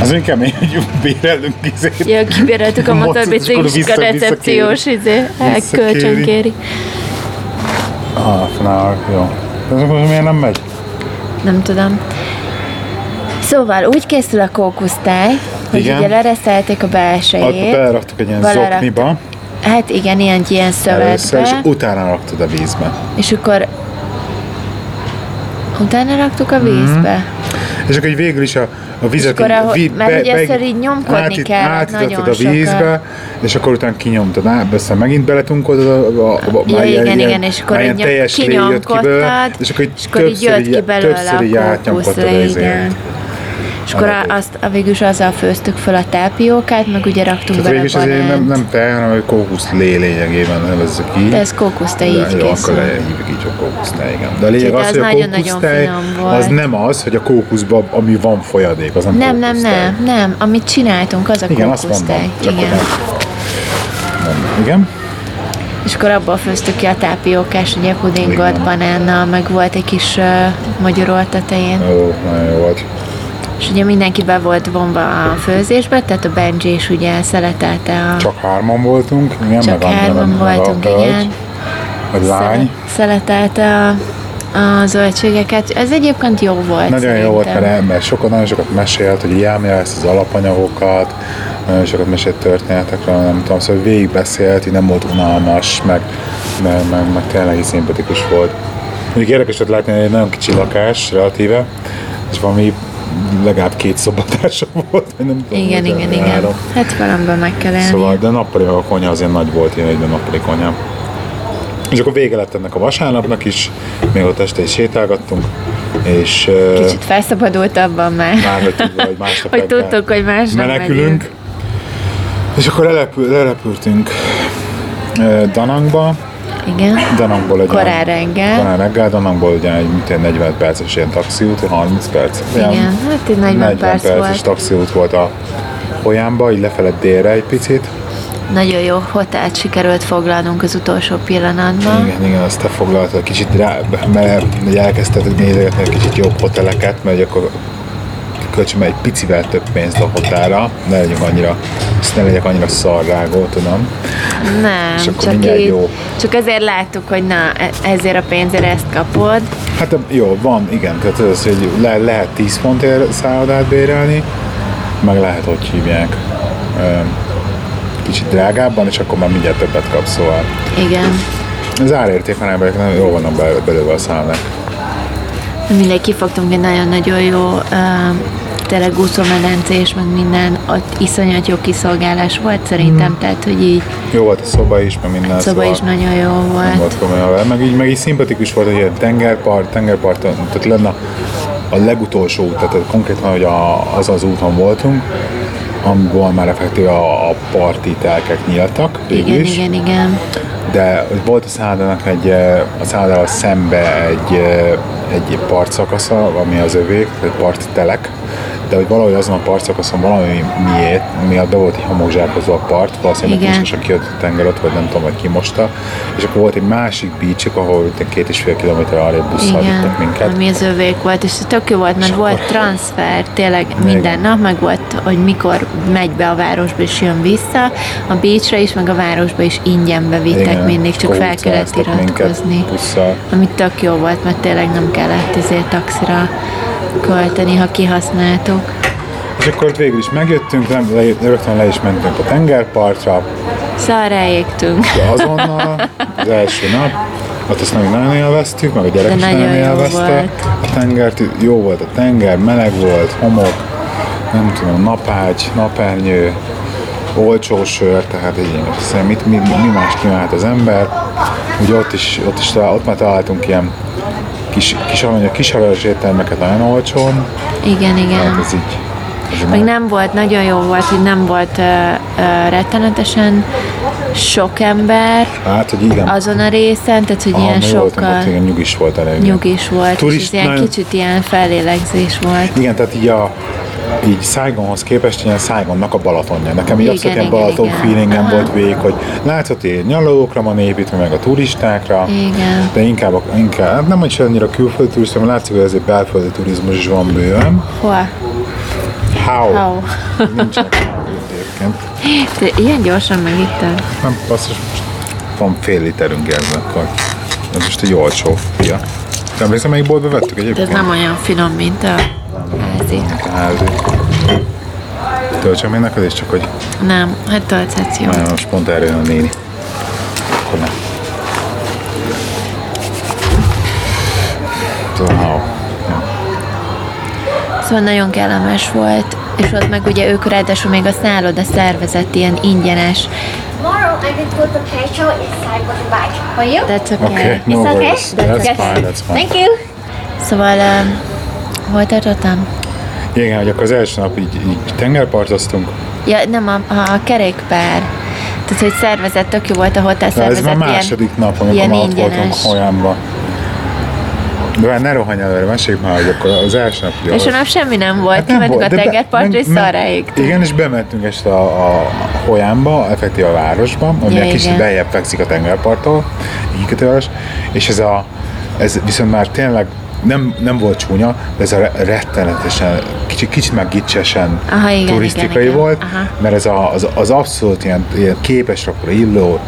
Az inkább hogy bérelünk izét. Ja, kibéreltük a akkor motorbiciklis, a recepciós izé, Visszakéri. kölcsönkéri. An hour, jó. De ez most miért nem megy? Nem tudom. Szóval úgy készül a kókusztáj, hogy Igen. ugye lereszelték a belsejét. beleraktuk egy ilyen Beleraktuk. zokniba, Hát igen, ilyen, ilyen először, és szövetbe. utána raktad a vízbe. És akkor utána raktuk a vízbe. És akkor végül is a, a vizet akkor így ahol- vi- mert ugye egyszer így nyomkodni át- kellett átitettad nagyon a sokat. vízbe, és akkor utána kinyomtad, á, aztán megint beletunkoltad, a, a, a, Ja, igen, ilyen- igen, és akkor ilyen így teljes lé jött ki belőle, és akkor és akkor így jött ki belőle többször így a átnyomkodtad igen. És akkor a- azt a végül is azzal főztük fel a tápiókát, meg ugye raktunk Tehát végül is azért nem, nem te, hanem hogy kókuszlé lényegében nevezzük így. De ez kókusztej így készül. akkor hívjuk így a kókusztej, igen. De a lényeg az, az hogy a kókusztej az nem az, hogy a kókuszban, ami van folyadék, az nem Nem, nem, nem, nem. Amit csináltunk, az a Igen, mondom. kókusztej. Igen. nem. Igen? És akkor abból főztük ki a tápiókás ugye pudingot, banánnal, meg volt egy kis uh, magyarol tetején. Ó, nagyon jó volt. És ugye mindenki be volt vonva a főzésbe, tehát a Benji is ugye szeletelte a... Csak hárman voltunk, igen, csak meg hárman meg voltunk, a igen. Vagy lány. Szeletelte a, a zöldségeket. Ez egyébként jó volt Nagyon jó volt, szerintem. mert, mert sokat, nagyon sokat mesélt, hogy jámja ezt az alapanyagokat, nagyon sokat mesélt történetekről, nem tudom, szóval végigbeszélt, így nem volt unalmas, meg, meg, meg, meg tényleg szimpatikus volt. Mondjuk érdekes volt látni, hogy egy nagyon kicsi lakás relatíve, és valami legalább két szobatársa volt, vagy nem tudom. Igen, igen, igen. három. Hát valamiből meg kell elni. Szóval, de nappali a konyha azért nagy volt, ilyen egyben nappali konyha. És akkor vége lett ennek a vasárnapnak is, még ott este is sétálgattunk, és Kicsit felszabadultabban már. már hogy tudva, hogy másnap hogy tudtuk, hogy másnap menekülünk. megyünk. És akkor ö, Danangba, Igen. Danangból egy Korán reggel. Korán reggel, Danangból ugye egy mint egy 40 perces ilyen taxiút, 30 perc. Igen, hát egy 40 perc perces volt. taxiút volt a Olyánba, így lefelé délre egy picit. Nagyon jó hotelt sikerült foglalnunk az utolsó pillanatban. Igen, igen, azt te foglaltad kicsit rá, mert elkezdted nézegetni egy kicsit jobb hoteleket, mert akkor kölcsön egy picivel több pénzt a hotelra, ne legyünk annyira, ne legyek annyira szarrágó, tudom. Nem, És akkor csak, így, jó. csak azért láttuk, hogy na, e- ezért a pénzért ezt kapod. Hát jó, van, igen, tehát az, hogy le, lehet 10 fontért szállodát bérelni, meg lehet, hogy hívják, kicsit drágábban, és akkor már mindjárt többet kapsz, szóval Igen. az árérték arányban nagyon jól vannak belőle a szállnak. Mindegy, kifogtunk egy nagyon-nagyon jó uh, tényleg úszómedencés, meg minden, ott iszonyat jó kiszolgálás volt szerintem, tehát hogy így Jó volt a szoba is, meg minden, a szoba szóval is nagyon jó nem volt. volt komolyan. Meg így, meg így szimpatikus volt, hogy ilyen tengerpart, tengerparton, tehát lenne a legutolsó út, tehát konkrétan, hogy a, az az úton voltunk, amiből már effektíve a, a parti telkek nyíltak Igen, is. igen, igen. de volt a szállodának egy, eh, a szállodával szembe egy, eh, egy partszakasza, ami az övék, egy parttelek, de hogy valahogy azon a partszakaszon valami miért, miatt be volt így homokzsákozva a part, valószínűleg Igen. most kijött a tenger ott, vagy nem tudom, vagy ki mosta, és akkor volt egy másik beach ahol két és fél kilométer arrébb busszal vittek minket. ami az övék volt, és tök jó volt, mert És volt akkor- transfer tényleg minden nap, meg volt, hogy mikor megy be a városba és jön vissza, a beachre is, meg a városba is ingyen bevittek Igen, mindig, csak fel kellett iratkozni. busszal. Ami tök jó volt, mert tényleg nem kellett ezért taxira költeni, ha kihasználtuk. És akkor végül is megjöttünk, nem, le, rögtön le is mentünk a tengerpartra, Szóval ráégtünk. De azonnal, az első nap, ott azt még nagyon élveztük, meg a gyerek is nagyon élvezte. A tengert, jó volt a tenger, meleg volt, homok, nem tudom, napágy, napernyő, olcsó sör, tehát aztán mit, mi, mi más kívánt az ember. Ugye ott is, ott is ott már találtunk ilyen kis, kis, kis, kis haveros éttermeket nagyon olcsón, Igen, hát igen. ez így, ez Meg nem volt, nagyon jó volt, hogy nem volt uh, uh, rettenetesen sok ember Hát, hogy igen. azon a részen, tehát hogy Aha, ilyen voltunk sokkal ott, igen, nyugis volt elég. nyugis volt, és Turist- ez ilyen nagyon- kicsit ilyen fellélegzés volt. Igen, tehát így a így Saigonhoz képest ilyen Saigonnak a Balatonja. Nekem így abszolút ilyen Balaton igen. feelingem Aha. volt végig, hogy látszott, hogy nyalókra van építve, meg a turistákra, Igen. de inkább, a- inkább hát nem is annyira külföldi turista, mert látszik, hogy azért belföldi turizmus is van bőven. Hol? How? How? Nincsenek egyébként. Te ilyen gyorsan megittem. Nem, basszus, most van fél literünk ebben, akkor ez most egy olcsó fia. Nem emlékszem, melyik boltba vettük De ez egyébként? nem olyan finom, mint a házi. A házi. Töltsem még neked is, csak hogy Nem, hát tölthetsz, jó. Már most pont erre jön a néni. Akkor nem. Wow. Szóval nagyon kellemes volt, és ott meg ugye ők ráadásul még a szálloda szervezett ilyen ingyenes. Tomorrow inside with the. For you? That's okay. Okay, no It's okay? That's, okay. fine, that's fine. Thank you! Szóval, um, hol tartottam? Igen, hogy akkor az első nap így, így tengerpartoztunk. Ja, nem, a, a kerékpár. Tehát, hogy szervezett, tök jó volt a hotel De ez szervezet. már második nap, amikor ilyen már ott voltunk. Holyánban. De már ne rohanj előre, mesélj már, hogy akkor az első nap... És a nap semmi nem volt, Hát nem a volt, be- tengerpartra, és égtünk. Igen, és bementünk este a, a Holyánba, effektív a városba, ami Ja, egy kicsit igen. bejebb fekszik a tengerparttól, így és ez a, ez viszont már tényleg nem, nem volt csúnya, de ez a re- rettenetesen, kicsit, kicsit már gicsesen Aha, igen, turisztikai igen, igen. volt, Aha. mert ez a, az, az abszolút ilyen, ilyen képesrakra illó,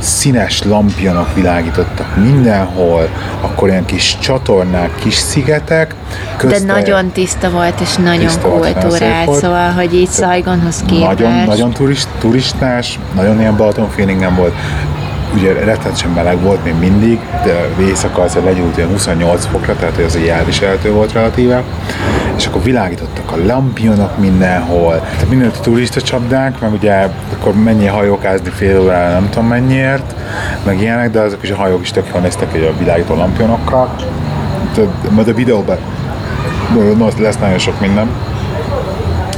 színes lampionok világítottak mindenhol, akkor ilyen kis csatornák, kis szigetek, De nagyon tiszta volt, és nagyon Tiszta kultúrált, volt. szóval, hogy így Saigonhoz képest. Nagyon, nagyon turist, turistás, nagyon ilyen Balaton feelingem volt. Ugye rettenetesen meleg volt még mindig, de éjszaka azért legyúlt ilyen 28 fokra, tehát hogy az egy elviselhető volt relatíve. És akkor világítottak a lampionok mindenhol, tehát mindenütt turista csapdák, meg ugye akkor mennyi hajókázni fél órára, nem tudom mennyiért, meg ilyenek, de azok is a hajók is tök jól néztek, hogy a világító lampionokkal. Tehát Majd a videóban lesz nagyon sok minden,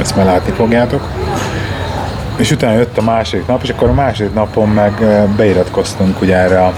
ezt már látni fogjátok. És utána jött a második nap, és akkor a második napon meg beiratkoztunk ugye erre a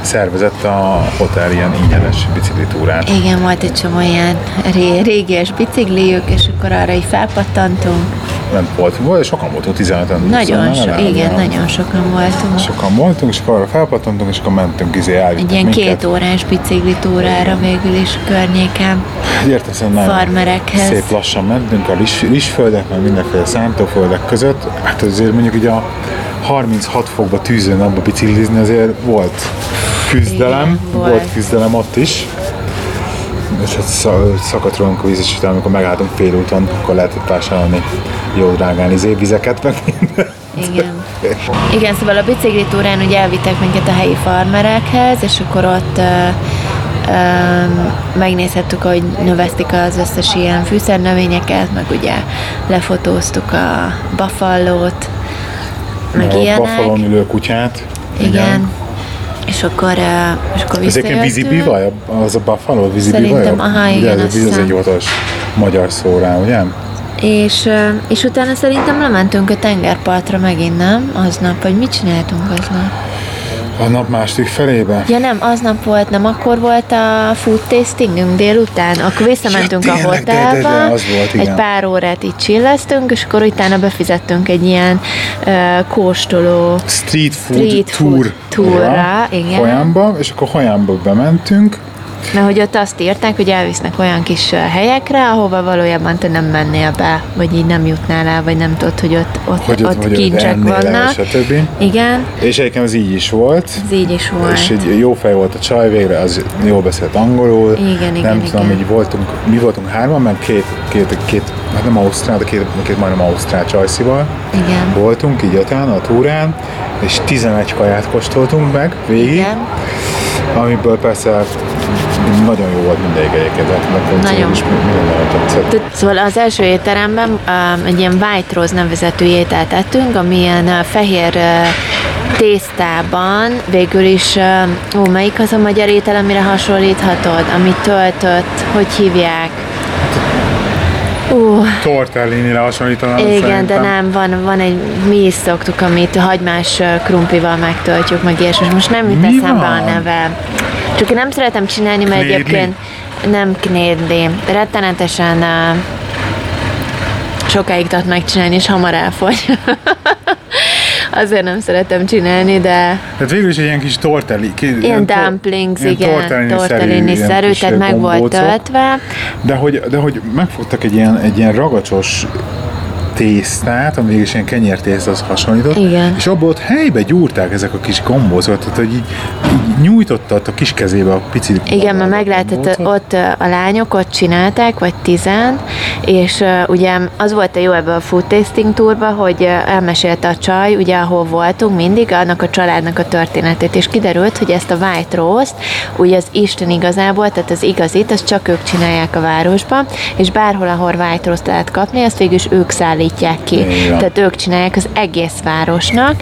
szervezett a hotel ilyen ingyenes biciklitúrán. Igen, volt egy csomó ilyen ré- régies bicikliük, és akkor arra így felpattantunk. Nem volt, volt sokan voltunk, 15-en. Nagyon, so, legalább, igen, ja. nagyon sokan voltunk. Sokan voltunk, és akkor arra felpattantunk, és akkor mentünk izé Egy ilyen minket. két órás biciklitúrára végül is környéken. Értem, nagyon farmerekhez. Szép lassan mentünk a rizs, rizsföldek, meg mindenféle szántóföldek között. Hát azért mondjuk ugye a 36 fokba tűző napba biciklizni azért volt küzdelem, Igen, volt. volt. küzdelem ott is. És hát sz- szakadt rólunk a víz, és utána, amikor megálltunk félúton, akkor lehetett vásárolni jó drágán izé vizeket, meg. Igen. Igen, szóval a biciklitúrán ugye elvittek minket a helyi farmerekhez, és akkor ott ö, megnézhettük, hogy növesztik az összes ilyen fűszernövényeket, meg ugye lefotóztuk a buffalót, meg a ilyenek. buffalon ülő kutyát. Igen. És akkor, ö, és akkor Ez egyébként vízi bivaj? Az a buffalo vízi Szerintem, aha, Ugye, igen, ez, azt ez egy hiszem. hivatalos magyar szó rá, ugye? És, ö, és utána szerintem lementünk a tengerpartra megint, nem? Aznap, vagy mit csináltunk aznap? A nap második felébe? Ja nem, aznap volt, nem akkor volt a food tastingünk délután, akkor visszamentünk Ja, a tényleg, de- de- de hotelba, az volt, igen. egy pár órát itt chilleztünk, és akkor utána befizettünk egy ilyen uh, kóstoló Street food, Street food tour tourra, igen. Holyánba, és akkor Holyánba bementünk, Mert hogy ott azt írták, hogy elvisznek olyan kis helyekre, ahova valójában te nem mennél be, vagy így nem jutnál el, vagy nem tudod, hogy ott, ott, hogy ott, ott kincsek vannak. stb. Igen, És egyébként ez így is volt. ez így is volt. És egy jó fej volt a csaj végre, az jól beszélt angolul. Igen, igen, Nem tudom, igen. így voltunk, mi voltunk hárman, meg két, két, két hát nem ausztrál, de két, két majdnem ausztrál csajszival. Igen. Voltunk így öten a túrán, és 11 kaját kóstoltunk meg végig. Igen. Amiből persze nagyon jó volt mindegyik egyébként, tehát nekem Nagyon. is minden tetszett. Szóval az első étteremben um, egy ilyen White Rose nevezetű ételt ettünk, ami ilyen uh, fehér uh, tésztában végül is, uh, ó, melyik az a magyar étel, amire hasonlíthatod, amit töltött, hogy hívják? Ú, Tortellinire hasonlítanám igen, szerintem. de nem, van, van egy, mi is szoktuk, amit hagymás ö, krumplival megtöltjük, meg ilyesmi. Most nem jut eszembe a neve. Csak én nem szeretem csinálni, mert Knédli? egyébként nem knédli. Rettenetesen uh, sokáig tart megcsinálni, és hamar elfogy. Azért nem szeretem csinálni, de Tehát végül is egy ilyen kis tortelli. Ki, ilyen dumplings, igen, tortellini-szerű, ilyen tehát meg volt töltve. De hogy, de hogy megfogtak egy ilyen, egy ilyen ragacsos tésztát, ami is ilyen kenyértészthoz hasonlított, Igen. és abból ott helybe gyúrták ezek a kis gombózok, tehát hogy így, így nyújtotta ott a kis kezébe a pici Igen, mert meg lehetett, ott a lányok ott csinálták, vagy tizen, és ö, ugye az volt a jó ebbe a food tasting tourba, hogy ö, elmesélte a csaj, ugye ahol voltunk mindig, annak a családnak a történetét, és kiderült, hogy ezt a white roast, ugye az Isten igazából, tehát az igazit, azt csak ők csinálják a városban, és bárhol, ahol white roast lehet kapni, azt végül is ők szállítják ki. Igen. Tehát ők csinálják az egész városnak,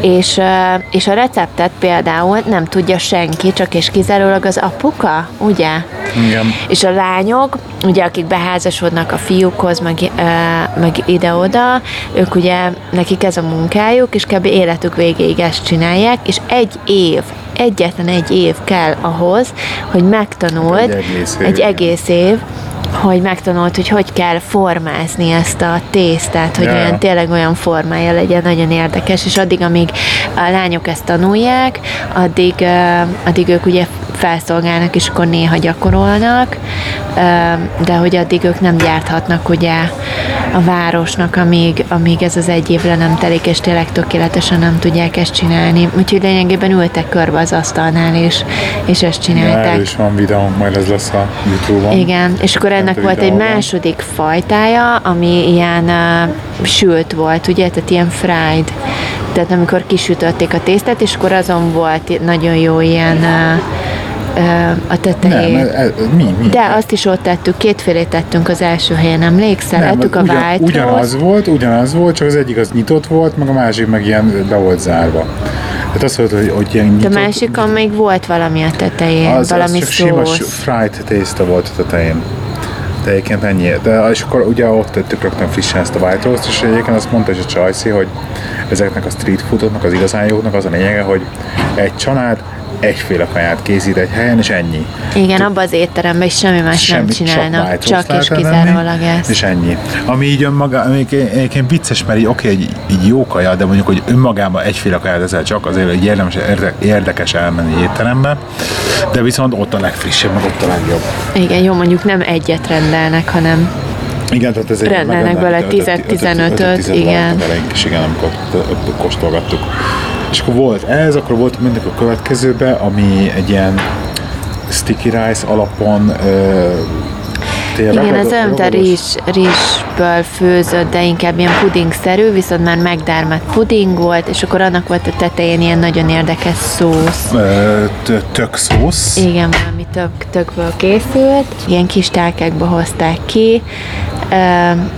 és, ö, és a receptet például nem tudja senki, csak és kizárólag az apuka, ugye? Igen. És a lányok, ugye akik beházasodnak a fiúkhoz, meg, ö, meg ide-oda, ők ugye, nekik ez a munkájuk, és kb. életük végéig ezt csinálják, és egy év, egyetlen egy év kell ahhoz, hogy megtanuld, Egy egész év, egy egész év, hogy megtanult, hogy hogy kell formázni ezt a tésztát, hogy ja. olyan tényleg olyan formája legyen, nagyon érdekes, és addig, amíg a lányok ezt tanulják, addig, addig ők ugye felszolgálnak, és akkor néha gyakorolnak, de hogy addig ők nem gyárthatnak ugye a városnak, amíg, amíg ez az egy év le nem telik, és tényleg tökéletesen nem tudják ezt csinálni. Úgyhogy lényegében ültek körbe az asztalnál, és, és ezt Ja, csinálták. erről is van videónk, majd ez lesz a Youtube-on. Igen, és akkor ennek volt egy második fajtája, ami ilyen uh, sült volt, ugye, tehát ilyen fried. Tehát amikor kisütötték a tésztát, és akkor azon volt nagyon jó ilyen uh, a Nem, tetején. ez, ez, mi, mi? De azt is ott tettük, kétfélét tettünk az első helyen, emlékszel? nem, Ettük a ugyan, white ugyanaz roast. volt, ugyanaz volt, csak az egyik az nyitott volt, meg a másik meg ilyen be volt zárva. Tehát az volt, hogy, hogy ilyen nyitott, másikon még volt valami a tetején, az, valami az csak sima szósz. fried tészta volt a tetején. De egyébként ennyi. De és akkor ugye ott tettük rögtön frissen ezt a white roast, és egyébként azt mondta is a Csajci, hogy ezeknek a street foodoknak, az igazán jóknak az a lényege, hogy egy család egyféle kaját készít egy helyen, és ennyi. Igen, abban az étteremben is semmi más nem csinálnak, white csak, roast és kizárólag ez. És ennyi. Ami így önmaga, ami egyébként vicces, mert így oké, így, így jó kaja, de mondjuk, hogy önmagában egyféle kaját ezzel csak azért, hogy érdemes, érde- érdekes elmenni étterembe, de viszont ott a legfrissebb, meg ott a legjobb. Igen, jó, mondjuk nem egyet rendelnek, hanem Igen, tehát ez egy Rendelnek bele ötöt- 10-et, ötöt- ötöt- 15-öt, tized igen. voltak eleink is, igen, amikor kóstolgattuk. És akkor volt ez, akkor volt mindig a következőbe, ami egy ilyen sticky rice alapon ö, tényleg Igen, ragad- ez olyan, mint a ragados- rizs, rizsből főzött, de inkább ilyen pudingszerű, viszont már megdármett puding volt, és akkor annak volt a tetején ilyen nagyon érdekes szósz. Tök szósz. Igen, valami tök, tökből készült. Ilyen kis tálkákba hozták ki.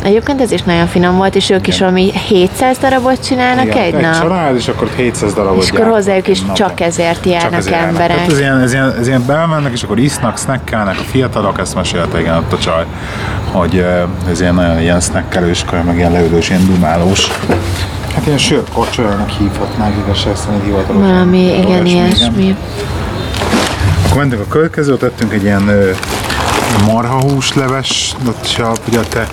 Egyébként ez is nagyon finom volt, és ők is valami 700 darabot csinálnak Igen, egy egy nap. család, és akkor 700 darabot És akkor hozzájuk is csak ezért járnak ezért járnak. emberek. Tehát ez ilyen, ez, ilyen, ez ilyen belmennek, és akkor isznak, snackelnek a fiatalok, ezt mesélte igen ott a csaj, hogy ez ilyen nagyon ilyen snackelős, kaja, meg ilyen leülős, ilyen dumálós. Hát ilyen sört kocsolyának hívhatnánk igazság szerint hivatalosan. Valami, igen, ilyesmi. Akkor mentünk a következő, tettünk egy ilyen ö, marhahúsleves, se, ugye te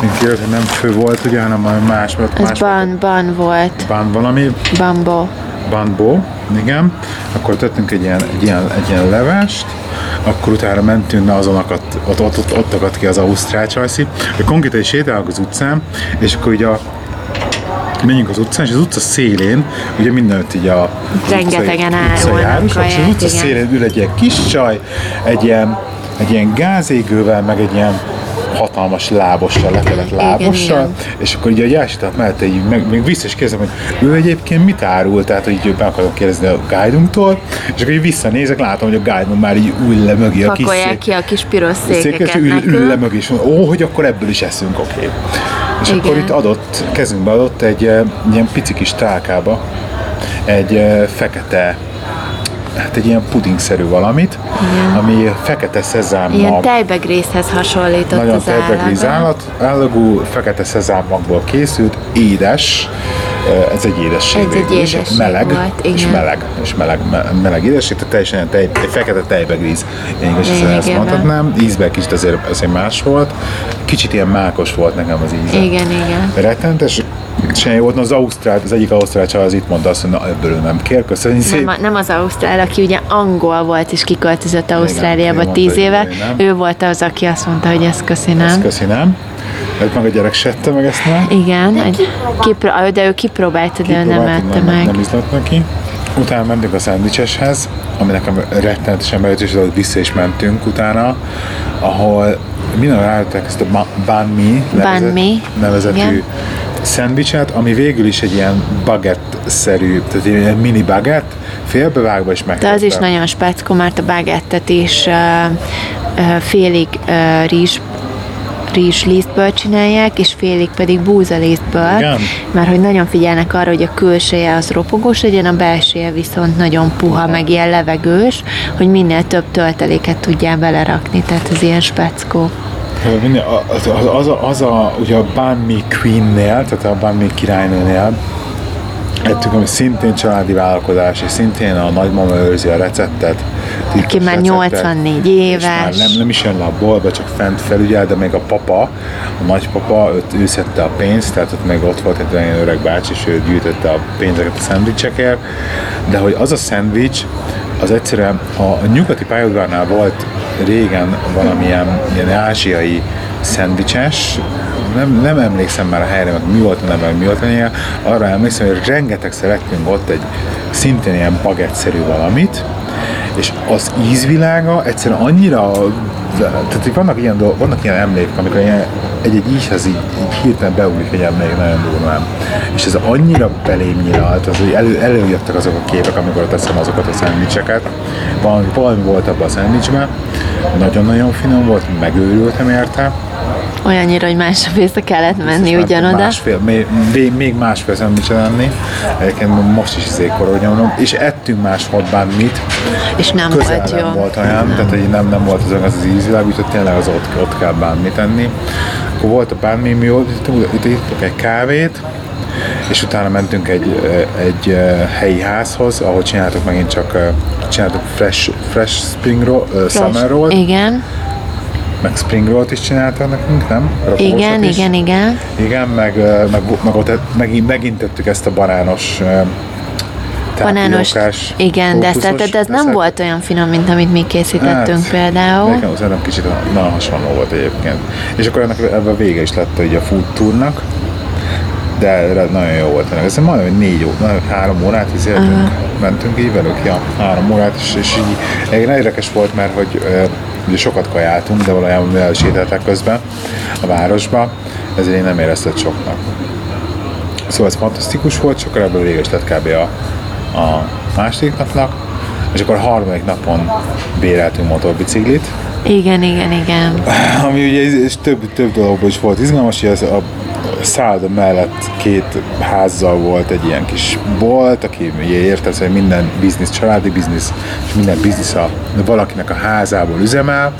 mint hogy nem fő volt, ugye, hanem más, mert Ez más ban, ban volt. Van valami, Bambo. Bambo, igen. Akkor tettünk egy ilyen, egy ilyen, egy ilyen levest, akkor utána mentünk, na azonakat, ott, ott, ott, ott akadt ki az ausztrál csajszi. hogy Konkrétan is sétálunk az utcán, és akkor ugye a menjünk az utcán, és az utca szélén, ugye mindenütt így a Rengetegen árulnak járosok, és az kaját, utca igen. szélén ül egy ilyen kis csaj, egy ilyen, egy ilyen gázégővel, meg egy ilyen hatalmas lábossal, lefelett lábossal, és akkor ugye a jásítat mellett így meg, még vissza is kérdezem, hogy ő egyébként mit árul, tehát hogy így meg akarom kérdezni a guide-unktól, és akkor így visszanézek, látom, hogy a guide már így ül le mögé a kis szék, ki a kis piros székes, székeket ül, ül le mögé, és mondja, ó, hogy akkor ebből is eszünk, oké. És Igen. akkor itt adott, kezünkbe adott egy eh, ilyen pici kis tálkába egy eh, fekete hát egy ilyen pudingszerű valamit, ami fekete szezám Ilyen tejbegrészhez hasonlított nagyon az állaga. állat, állagú, fekete szezámmagból készült, édes, ez egy édesség Ez egy végül is, édesség meleg, volt, és igen. meleg, és meleg, me- meleg édesség, tehát teljesen tej, egy fekete tejbegríz. Én igaz, ezt Lényegében. mondhatnám, ízben kicsit azért, azért más volt, kicsit ilyen mákos volt nekem az íze. Igen, igen. Rettentes, semmi volt, na az Ausztrál, az egyik Ausztrál csaj az itt mondta azt, hogy na ebből nem kér, köszönjük Nem, szépen. a- nem az Ausztrál, aki ugye angol volt és kiköltözött Ausztráliába mondta, tíz éve. ő nem. Volt az, aki azt mondta, hogy ezt köszi, nem? Ezt köszi, Mert meg a gyerek sette meg ezt már. Igen, egy, kipro- de ő kipróbálta, de ő nem ette meg. Nem izlett neki. utána mentünk a szendvicseshez, ami nekem rettenetesen bejött, és ott vissza is mentünk utána, ahol minden rájöttek ezt a ba- banh mi, mi, nevezetű igen. szendvicset, ami végül is egy ilyen bagett-szerű, tehát egy ilyen mini bagett, félbevágva és De az is nagyon speckó, mert a bagettet is uh, uh, félig uh, rizs rizslisztből csinálják, és félig pedig búzalisztből, Igen? mert hogy nagyon figyelnek arra, hogy a külseje az ropogós legyen, a belseje viszont nagyon puha, meg ilyen levegős, hogy minél több tölteléket tudjál belerakni, tehát ez ilyen speckó. Minden, az, az, az, a, az a, ugye a Banh Mi Queen-nél, tehát a Banh Mi királynőnél, ettünk, ami szintén családi vállalkozás, és szintén a nagymama őrzi a receptet. Aki már receptet, 84 és már éves. nem, nem is jön le a boltba, csak fent felügyel, de még a papa, a nagypapa, őt, ő szedte a pénzt, tehát ott még ott volt egy olyan öreg bácsi, és ő gyűjtötte a pénzeket a szendvicsekért, de hogy az a szendvics, az egyszerűen a nyugati pályaudvarnál volt régen valamilyen ilyen ázsiai szendvicses, nem, nem emlékszem már a helyre, meg mi volt a neve, mi volt a lényege, arra emlékszem, hogy rengetegszer ettünk ott egy szintén ilyen bagettszerű valamit, és az ízvilága egyszerűen annyira, tehát így vannak ilyen, dolgok, vannak ilyen emlékek, amikor ilyen, egy-egy ízhez így, így hirtelen beugrik egy emlék nagyon durván. És ez annyira belém nyílt, az, hogy elő, előjöttek azok a képek, amikor teszem azokat a szendvicseket. Valami, valami volt abban a szendvicsben, nagyon-nagyon finom volt, megőrültem érte. Olyannyira, hogy másnap vissza kellett menni Biztos ugyanoda. Másfél, még, még- másfél szendvicset enni. Egyébként most is korognyomom. És ettünk máshol bármit. És nem Közel volt nem jó. volt olyan, tehát hogy nem, nem volt az az, ízvilág, úgyhogy tényleg az ott, ott kell bármit enni. Akkor volt a bármi, mi volt, itt, itt, itt egy kávét, és utána mentünk egy, egy eh, helyi házhoz, ahol csináltuk megint csak eh, csináltuk fresh, fresh spring roll, uh, summer roll, Igen, meg spring rollt is csináltak nekünk, nem? Rapogosat igen, is. igen, igen. Igen, meg, meg, meg ott megint, megint tettük ezt a banános Banános, igen, de fókuszos szerinted ez nem volt olyan finom, mint amit mi készítettünk Hát, például. Nekem szerintem kicsit nagyon hasonló volt egyébként. És akkor ennek ebben vége is lett ugye a food tournak, de nagyon jó volt. Ez majdnem egy négy ó, na, három órát izéltünk, mentünk így velük, ja, három órát, és, és így egy nagyon érdekes volt, mert hogy ugye sokat kajáltunk, de valójában mivel sétáltak közben a városba, ezért én nem éreztem soknak. Szóval ez fantasztikus volt, akkor ebből vége is lett kb. a, a második napnak, és akkor a harmadik napon béreltünk motorbiciklit, Igen, igen, igen. ami ugye ez- több, több dologból is volt izgalmas, hogy ez a szálloda mellett két házzal volt egy ilyen kis bolt, aki érted, hogy minden biznisz, családi biznisz, és minden biznisz a, valakinek a házából üzemel.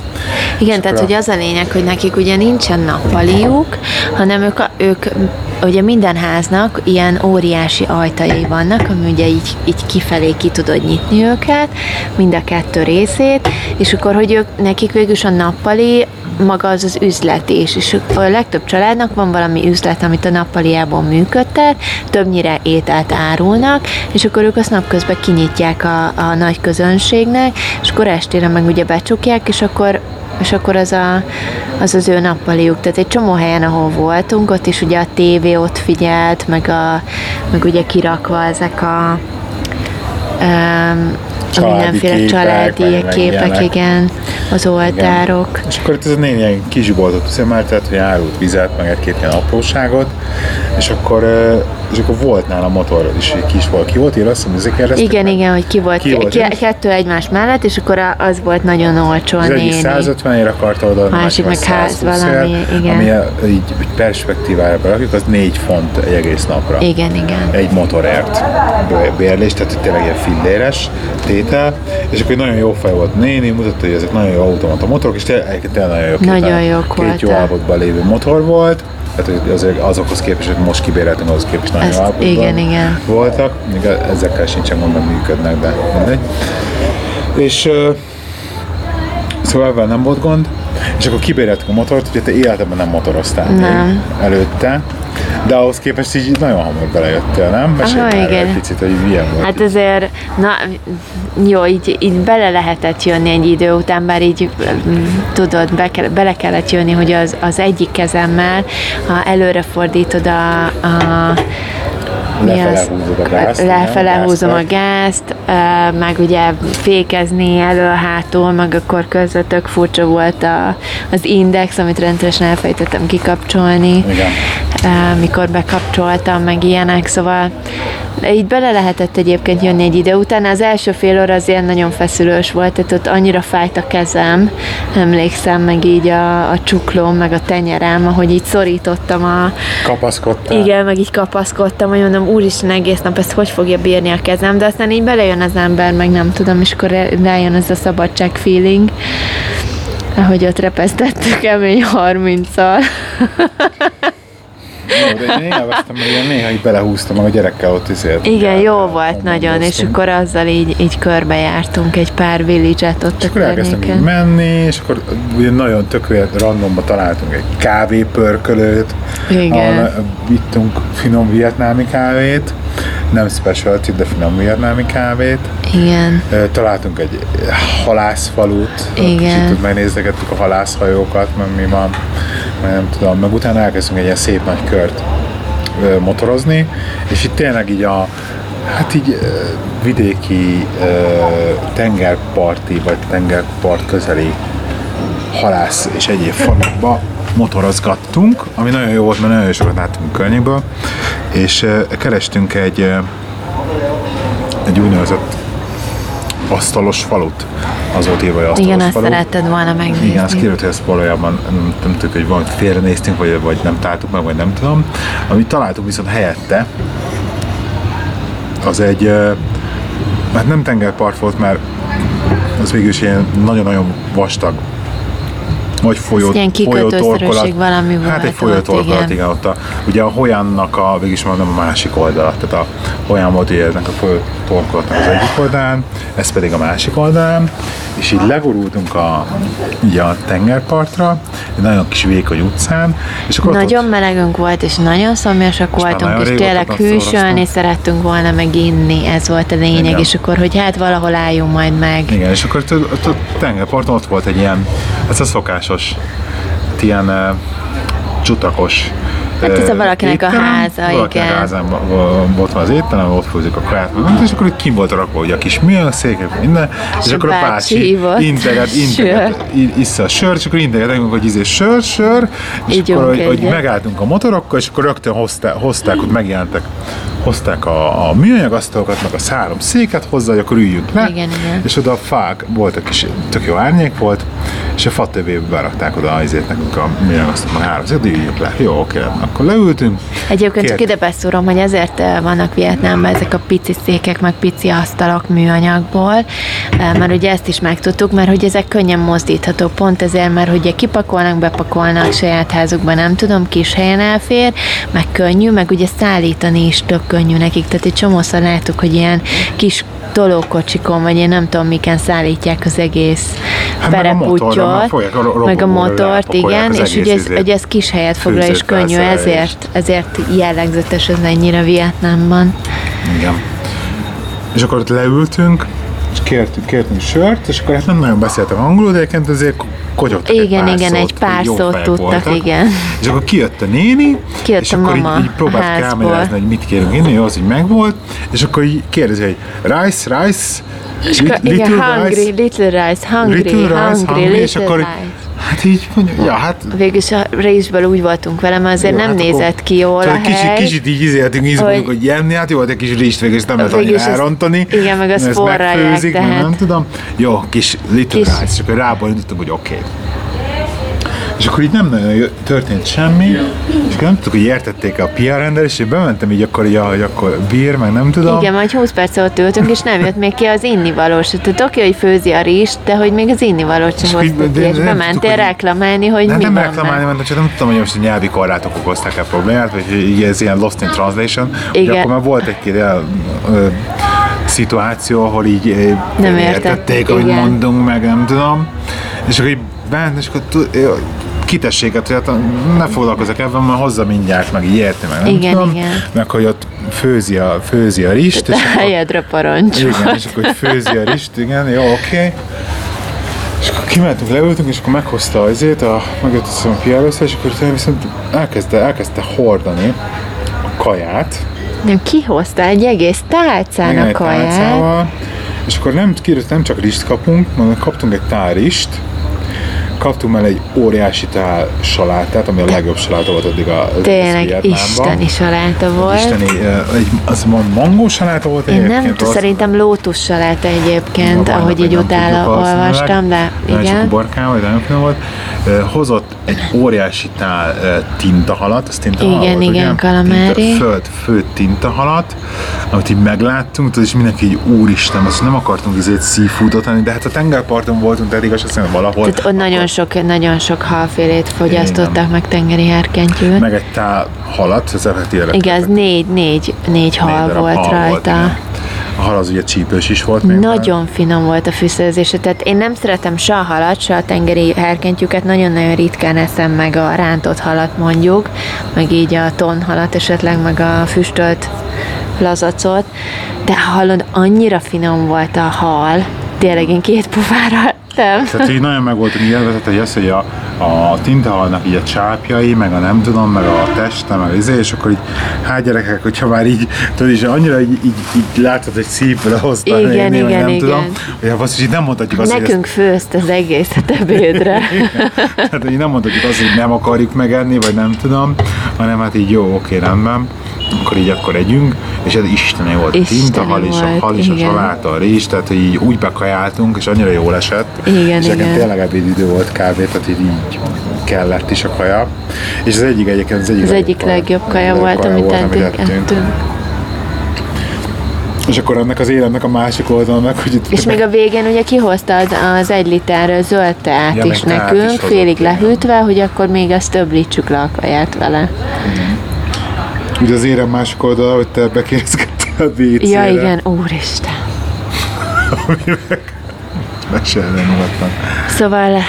Igen, tehát a- hogy az a lényeg, hogy nekik ugye nincsen nappaliuk, hanem ők, a, ők ugye minden háznak ilyen óriási ajtajai vannak, ami ugye így, így kifelé ki tudod nyitni őket, mind a kettő részét, és akkor, hogy ők, nekik végül a nappali maga az az üzlet is, és a legtöbb családnak van valami üzlet, amit a nappaliából működtet, többnyire ételt árulnak, és akkor ők azt napközben kinyitják a, a nagy közönségnek, és akkor estére meg ugye becsukják, és akkor és akkor az, a, az az ő nappaliuk. Tehát egy csomó helyen, ahol voltunk, ott is ugye a tévé ott figyelt, meg, a, meg ugye kirakva ezek a, um, Családi mindenféle képek, családi meg- meg képek, ilyenek. igen, az oltárok. És akkor itt ez a néni ilyen kis boltot üzemeltet, hogy árult vizet, meg egy-két ilyen apróságot, és akkor, és akkor volt nála motor is, egy kis volt. Ki volt írva, azt kérdeztek Igen, meg? igen, hogy ki volt, Ki volt kettő egymás mellett, és akkor a- az volt nagyon olcsó a Az egyik néni. 150 ér akarta oda, a Másik meg ház 120 ér, valami, igen. Ami a- így, így perspektívára berakjuk, az 4 font egy egész napra. Igen, igen. egy motorért bé- bérlés, tehát tényleg ilyen filléres tétel, és akkor egy nagyon jó fej volt néni, mutatta, hogy ezek nagyon jó automata motorok, és tényleg, tényleg nagyon jó Nagyon jók két jó állapotban lévő motor volt, tehát azért azokhoz képest, hogy most kibéreltünk, azokhoz képest nagyon Ezt- igen, igen. voltak, még ezekkel sincsen mert működnek, de mindegy. És ö, Szóval ebben nem volt gond, és akkor kibéreltük a motort, ugye te életedben nem motoroztál Nem. még előtte, de ahhoz képest így nagyon hamar belejöttél, nem? Mesélj Aha, igen. egy picit, hogy milyen volt. Hát azért, na, jó, így, így bele lehetett jönni egy idő után, bár így mm, tudod, be kell, bele kellett jönni, hogy az, az egyik kezemmel, ha előre fordítod a, a Lefele az? húzod a gázt, Lefele igen, húzom a gázt, meg ugye fékezni elől, hátul, meg akkor között tök furcsa volt a, az index, amit rendszeresen elfejtettem kikapcsolni. Igen. Mikor bekapcsoltam, meg ilyenek, szóval így bele lehetett egyébként jönni egy idő után. Az első fél óra azért nagyon feszülős volt, tehát ott annyira fájt a kezem, emlékszem, meg így a, a csuklóm, meg a tenyerem, ahogy így szorítottam a, Kapaszkodtál. igen, meg így kapaszkodtam, hogy mondom, úristen, egész nap ezt hogy fogja bírni a kezem, de aztán így belejön az ember, meg nem tudom, és akkor rájön ez a szabadság feeling, ahogy ott repesztettük kemény 30-al. Én élveztem, mert ilyen néha így belehúztam, a gyerekkel ott izért. Igen, jó volt nagyon, és akkor azzal így, így körbejártunk egy pár village-et ott És a akkor elkezdtem így menni, és akkor ugye nagyon tökélet randomba találtunk egy kávépörkölőt, Igen. ahol ittunk finom vietnámi kávét, nem specialty, de finom vietnámi kávét. Igen. Ö, Találtunk egy halászfalut, Igen. kicsit megnézegettük a halászhajókat, meg mi van, meg nem tudom, meg utána elkezdtünk egy ilyen szép nagy kört motorozni, és itt tényleg így a hát így vidéki tengerparti, vagy tengerpart közeli halász és egyéb falukba motorozgattunk, ami nagyon jó volt, mert nagyon sokat láttunk környékből, és kerestünk egy egy úgynevezett asztalos falut. Az volt írva, hogy asztalos Igen, azt falu. szeretted volna megnézni. Igen, azt kiírott, hogy ezt valójában nem, nem tudjuk, hogy valamit félrenéztünk, vagy, vagy nem találtuk meg, vagy nem tudom. Amit találtuk viszont helyette, az egy, hát nem tengerpart volt, mert az végül is ilyen nagyon-nagyon vastag vagy folyó, ilyen kikötőszerűség valami Hát volt egy ott, folyótorkolat, igen. igen. ott a, ugye a Hoyánnak a, végülis mondom, a másik oldala, tehát a Hoyán volt ugye ennek a folyótorkolatnak az egyik oldalán, ez pedig a másik oldalán, és így legurultunk a, így a tengerpartra, egy nagyon kis vékony utcán, és akkor ott Nagyon melegünk volt, és nagyon szomjasak már voltunk, és tényleg hűsölni szerettünk volna, meg inni, ez volt a lényeg, Igen. és akkor, hogy hát valahol álljunk majd meg. Igen, és akkor ott, ott, ott tengerparton ott volt egy ilyen, ez a szokásos, ilyen uh, csutakos Hát ez a valakinek a étterem. háza, valakinek igen. a házán volt van az étterem, ott főzik a mindent, és akkor itt kim volt rakva ugye a kis műanyagszékek, minden, és, És a akkor a bácsi integet, integet, issza a sört, és akkor integet, hogy izé sör, sör, és Ígyunk akkor, hogy, hogy megálltunk a motorokkal, és akkor rögtön hozták, hozták hogy megjelentek, hozták a, a műanyagasztalokat, meg a szárom széket hozzá, hogy akkor üljünk le, Igen, igen. és oda a fák, volt egy kis, tök jó árnyék volt, és a fa tövébe berakták oda azért nekünk a műanyagasztalot, meg három széket, üljünk le. Jó, oké, akkor leültünk. Egyébként csak Kért- ide beszúrom, hogy ezért eh, vannak Vietnámban ezek a pici székek, meg pici asztalok műanyagból, eh, mert ugye ezt is megtudtuk, mert hogy ezek könnyen mozdíthatók, pont ezért, mert ugye kipakolnak, bepakolnak saját házukban, nem tudom, kis helyen elfér, meg könnyű, meg ugye szállítani is tök könnyű nekik, tehát egy csomószor láttuk, hogy ilyen kis tolókocsikon, vagy én nem tudom, miken szállítják az egész Hát fogják a meg a motort, igen, és ugye ez, ugye ez kis helyet foglal, és könnyű, ezért, ezért jellegzetes ez ennyire Vietnámban. Igen. És akkor ott leültünk, és kértünk, kértünk sört, és akkor hát nem nagyon beszéltem angolul, de egyébként azért kotyogtak Igen, egy pár igen, szót, egy pár szót tudtak, voltak. igen. És akkor kijött a néni, Kijött és a akkor mama így, így próbált kámelezni, hogy mit kérünk inni, az így megvolt, és akkor így kérdezi, hogy rice, rice, És lit- akkor, igen, hungry, little rice, hungry, little rice, hungry, hungry, little és akkor így, rice. hát így mondja, ja, hát Végülis a részből úgy voltunk vele, mert azért Jó, nem hát akkor- nézett ki jól a kicsit, hely. kicsit így izéltünk, izgulunk, Hogy- hogy enni, hát jó, volt egy kis rizst végül, nem lehet annyira elrontani. igen, meg azt Ezt forralják, tehát. nem tudom. Jó, kis little Kis- rice, és akkor ráborítottunk, hogy oké. Okay. És akkor így nem nagyon történt semmi, és akkor nem tudtuk, hogy értették a PR rendelést, és bementem így akkor, ja, hogy akkor bír, meg nem tudom. Igen, majd 20 perc ott ültünk, és nem jött még ki az innivalós. Tehát oké, hogy főzi a rizst, de hogy még az innivalót sem így- hoztuk ki, de- és de bementél tudtuk, hogy- reklamálni, hogy Nem, mi nem van reklamálni, mert csak nem tudtam, hogy most a nyelvi korlátok okozták el problémát, vagy hogy így ez ilyen lost in translation. Igen. akkor már volt egy-két ilyen szituáció, ahol így Nem értették, igen. mondunk, meg nem tudom. És akkor így bent, és akkor kitességet, hogy hát ne foglalkozok ebben, mert hozza mindjárt, meg így érti, meg nem Igen, tudom. igen. Meg hogy ott főzi a, főzi a rist, és A akkor, helyedre parancs. igen, és akkor főzi a rist, igen, jó, oké. Okay. És akkor kimentünk, leültünk, és akkor meghozta azért, a, megjött a PR és akkor viszont elkezdte, elkezdte hordani a kaját, Nem, ki hozta egy egész Igen, tálcának egy kaját? tálcával, és akkor nem, kiderült, nem csak rist kapunk, hanem kaptunk egy tál rist, kaptunk mellé egy óriási tál salátát, ami a legjobb saláta volt addig a Tényleg isteni saláta volt. Isteni, egy, az ma- mangó saláta volt Én nem egyébként, rossz- szerintem lótusz saláta egyébként, Na, ahogy hogy így nem utána olvastam, de igen. uborkán, vagy nagyon finom volt. Hozott egy óriási tál tintahalat, az tintahalat Igen, volt, igen, ugye? kalamári. Tinta, föld, fő tintahalat, amit így megláttunk, tudod, és mindenki így úristen, azt nem akartunk izét seafoodot tenni, de hát a tengerparton voltunk, tehát igaz, azt hiszem valahol. Tehát ott nagyon sok, nagyon sok halfélét fogyasztottak, Igen. meg tengeri herkentyűt. Meg egy tál halat, ez a tényleg Igen, az négy, négy, négy hal darab volt hal rajta. igen. A hal az ugye csípős is volt még. Nagyon finom volt a fűszerezése, tehát én nem szeretem se a halat, se a tengeri herkentyűket, nagyon-nagyon ritkán eszem meg a rántott halat mondjuk, meg így a tonhalat esetleg, meg a füstölt lazacot, de hallod, annyira finom volt a hal, tényleg én két pufára ettem. Tehát így nagyon meg voltunk élvezett, hogy az, hogy a, a tintahalnak így a csápjai, meg a nem tudom, meg a teste, meg izé, és akkor így, hát gyerekek, hogyha már így, tudod, és annyira így, így, így látod, hogy szívből hozta, Igen, vagy igen, nem igen. tudom, hogy hát azt is így nem mondhatjuk azt, Nekünk főzt az egészet ebédre. hogy ezt, tehát, hogy nem mondhatjuk azt, hogy nem akarjuk megenni, vagy nem tudom, hanem hát így jó, oké, rendben, akkor így akkor együnk, és ez isteni volt. Isteni Tintahal és a volt, hal és a saláta, a rizs, tehát hogy így úgy bekajáltunk, és annyira jól esett. Igen, és igen. tényleg ebédidő volt kb. Tehát így, így kellett is a kaja. És az egyik egyébként az egyik, Az egyik legjobb kaja volt, amit eddig ettünk. És akkor ennek az életnek a másik oldala meg, hogy itt És még a végén ugye kihozta az, az egy liter zöld teát Ja, is nekünk, is félig lehűtve, hogy akkor még ezt többítsük le a kaját vele. Ugye az érem másik oldala, hogy te bekérdezgettél a WC-re. Ja igen, úristen. Mesélj nyugodtan. Szóval,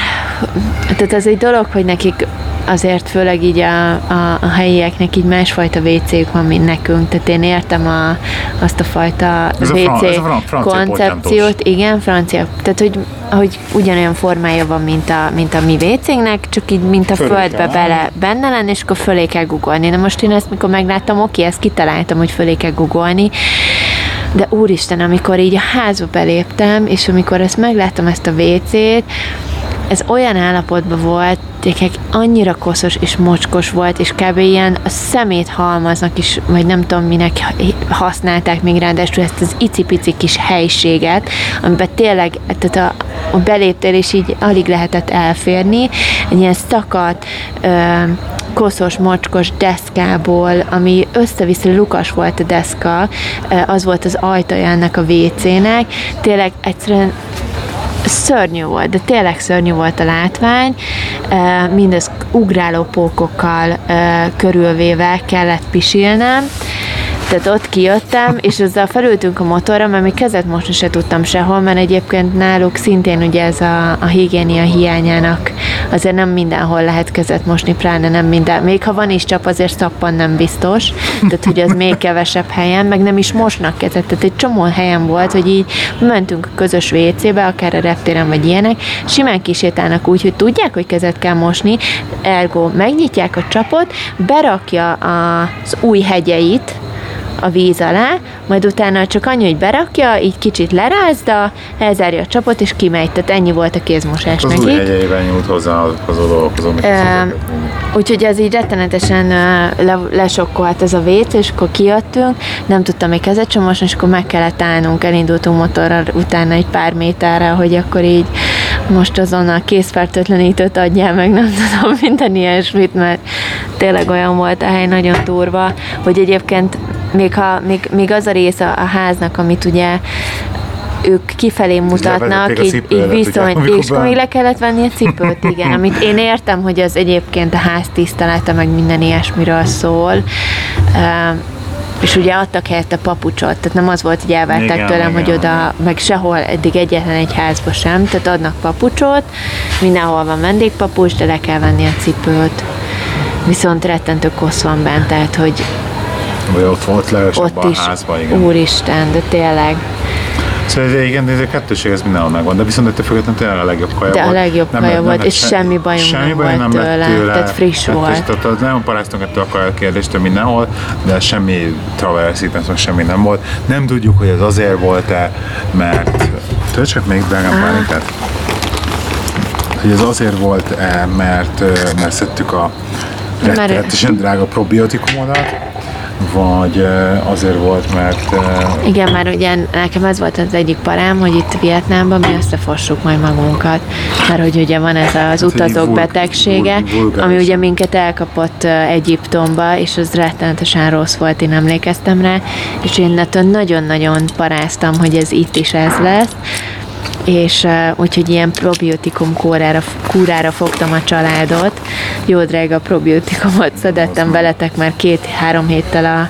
tehát ez egy dolog, hogy nekik azért főleg így a, a, a helyieknek így másfajta WC-ük van, mint nekünk. Tehát én értem a, azt a fajta Ez a WC fran- ez a fran- koncepciót. Igen, francia. Tehát, hogy, hogy ugyanolyan formája van, mint a, mint a mi WC-nek, csak így, mint a Fölé földbe kell bele, benne lenni, és akkor fölé kell googolni. Na most én ezt, mikor megláttam, oké, ezt kitaláltam, hogy fölé kell googolni, de úristen, amikor így a házba beléptem, és amikor ezt megláttam, ezt a WC-t, ez olyan állapotban volt, gyerekek, annyira koszos és mocskos volt, és kb. ilyen a szemét halmaznak is, vagy nem tudom minek használták még ráadásul ezt az icipici kis helységet, amiben tényleg tehát a, a beléptél, és így alig lehetett elférni, egy ilyen szakadt, ö, koszos, mocskos deszkából, ami össze-vissza lukas volt a deszka, az volt az ajtaja ennek a WC-nek, tényleg egyszerűen szörnyű volt, de tényleg szörnyű volt a látvány, mindez ugráló pókokkal körülvéve kellett pisilnem, tehát ott kijöttem, és ezzel felültünk a motorra, mert még kezet mosni se tudtam sehol, mert egyébként náluk szintén ugye ez a, a higiénia hiányának azért nem mindenhol lehet kezet mosni, pláne nem minden. Még ha van is csap, azért szappan nem biztos, tehát hogy az még kevesebb helyen, meg nem is mosnak kezet. Tehát egy csomó helyen volt, hogy így mentünk a közös WC-be, akár a reptéren vagy ilyenek, simán kisétálnak úgy, hogy tudják, hogy kezet kell mosni, ergo megnyitják a csapot, berakja az új hegyeit, a víz alá, majd utána csak annyi, hogy berakja, így kicsit lerázda, elzárja a csapot, és kimegy. Tehát ennyi volt a kézmosás Az új nekik. hegyeiben nyújt hozzá az a dolgokhoz, amit Úgyhogy ez így rettenetesen le, lesokkolt ez a vét, és akkor kijöttünk, nem tudtam még kezet mosni, és akkor meg kellett állnunk, elindultunk motorral utána egy pár méterre, hogy akkor így most azonnal készfertőtlenítőt adjál meg, nem tudom, minden ilyesmit, mert tényleg olyan volt a hely nagyon durva, hogy egyébként még, ha, még, még az a része a háznak, amit ugye ők kifelé mutatnak, a így, így cipődet, ugye, és akkor még le kellett venni a cipőt, igen, amit én értem, hogy az egyébként a ház tisztelete, meg minden ilyesmiről szól. Uh, és ugye adtak helyette papucsot, tehát nem az volt, hogy elvárták Igen, tőlem, igen, hogy oda, meg sehol eddig egyetlen egy házba sem, tehát adnak papucsot, mindenhol van vendégpapucs, de le kell venni a cipőt. Viszont rettentő kosz van bent, tehát hogy Vagy ott volt legalább ott a is, házban, igen. úristen, de tényleg. Szóval igen, ez a kettőség, ez mindenhol megvan, de viszont ettől függetlenül tényleg a legjobb kaja De a volt. legjobb kaja lett- volt, lett és se- semmi semmi nem baj volt lett tőle, tehát friss Tehát, volt. Tehát, tehát nem paráztunk ettől a kaja kérdéstől mindenhol, de semmi travel sickness, semmi nem volt. Nem tudjuk, hogy ez azért volt-e, mert tudod csak még drágám pálinkát? Hogy ez azért volt-e, mert, mert szedtük a rettenetesen drága probiotikumodat, vagy azért volt, mert Igen, már ugye nekem ez volt az egyik parám, hogy itt Vietnámban mi összefossuk majd magunkat, mert hogy ugye van ez az Hát, utazók betegsége, ami ugye minket elkapott Egyiptomba, és az rettenetesen rossz volt, én emlékeztem rá, és én nagyon-nagyon paráztam, hogy ez itt is ez lesz, és úgyhogy ilyen probiotikum kórára, kúrára fogtam a családot. Jó drága probiotikumot szedettem veletek már két-három héttel a,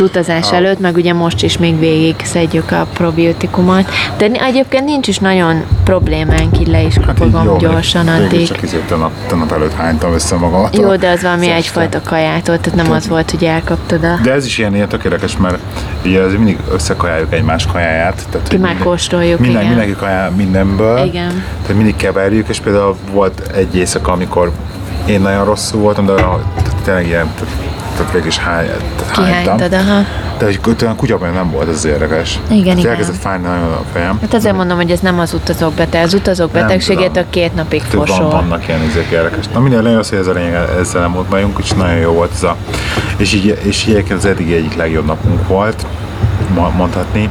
az utazás előtt, meg ugye most is még végig szedjük a probiotikumot. De egyébként nincs is nagyon problémánk, így le is hát kapogom jó, gyorsan addig. Csak izé, tegnap, tegnap előtt hánytam össze magamat. Jó, de az valami egyfajta kajától, tehát nem az volt, hogy elkaptad a... De ez is ilyen, ilyen tökéletes, mert ugye ez mindig összekajáljuk egymás kajáját. Tehát, hogy minden- Megkóstoljuk, minden, igen. Mindenki kajál mindenből. Igen. Tehát mindig keverjük, és például volt egy éjszaka, amikor én nagyon rosszul voltam, de tényleg ilyen, tehát, tehát végig is hány, hánytam. Aha. De hogy olyan kutyabaj nem volt, ez az érdekes. Igen, Tehát igen. Elkezdett fájni nagyon a fejem. Hát azért mondom, hogy ez nem az utazók beteg. Az utazók betegségét a két napig Több van, fosol. vannak ilyen izék érdekes. Na minden lényeg az, hogy ez a lényeg, ezzel nem volt bajunk, és nagyon jó volt ez a... És így, és így az eddigi egyik legjobb napunk volt, mondhatni.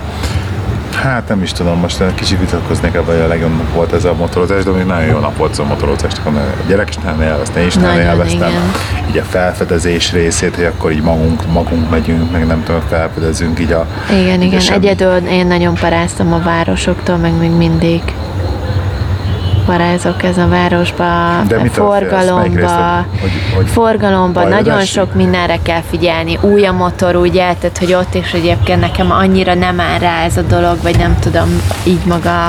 Hát nem is tudom, most kicsit vitatkoznék ebben, hogy a legjobb nap volt ez a motorozás, de még nagyon jó nap volt ez a motorozás. A gyerek is nagyon élvezte, én is nagyon élveztem. Így a felfedezés részét, hogy akkor így magunk, magunk megyünk, meg nem tudom, felfedezünk így a... Igen, így a igen. semmi- Egyedül én nagyon paráztam a városoktól, meg még mindig parázok ez a városba, De? Melyik forgalomba, részt? Hogy- hogy forgalomba, nagyon sok mindenre kell figyelni. Új a motor, ugye, tehát hogy ott is egyébként nekem annyira nem áll rá ez a dolog, vagy nem tudom, így maga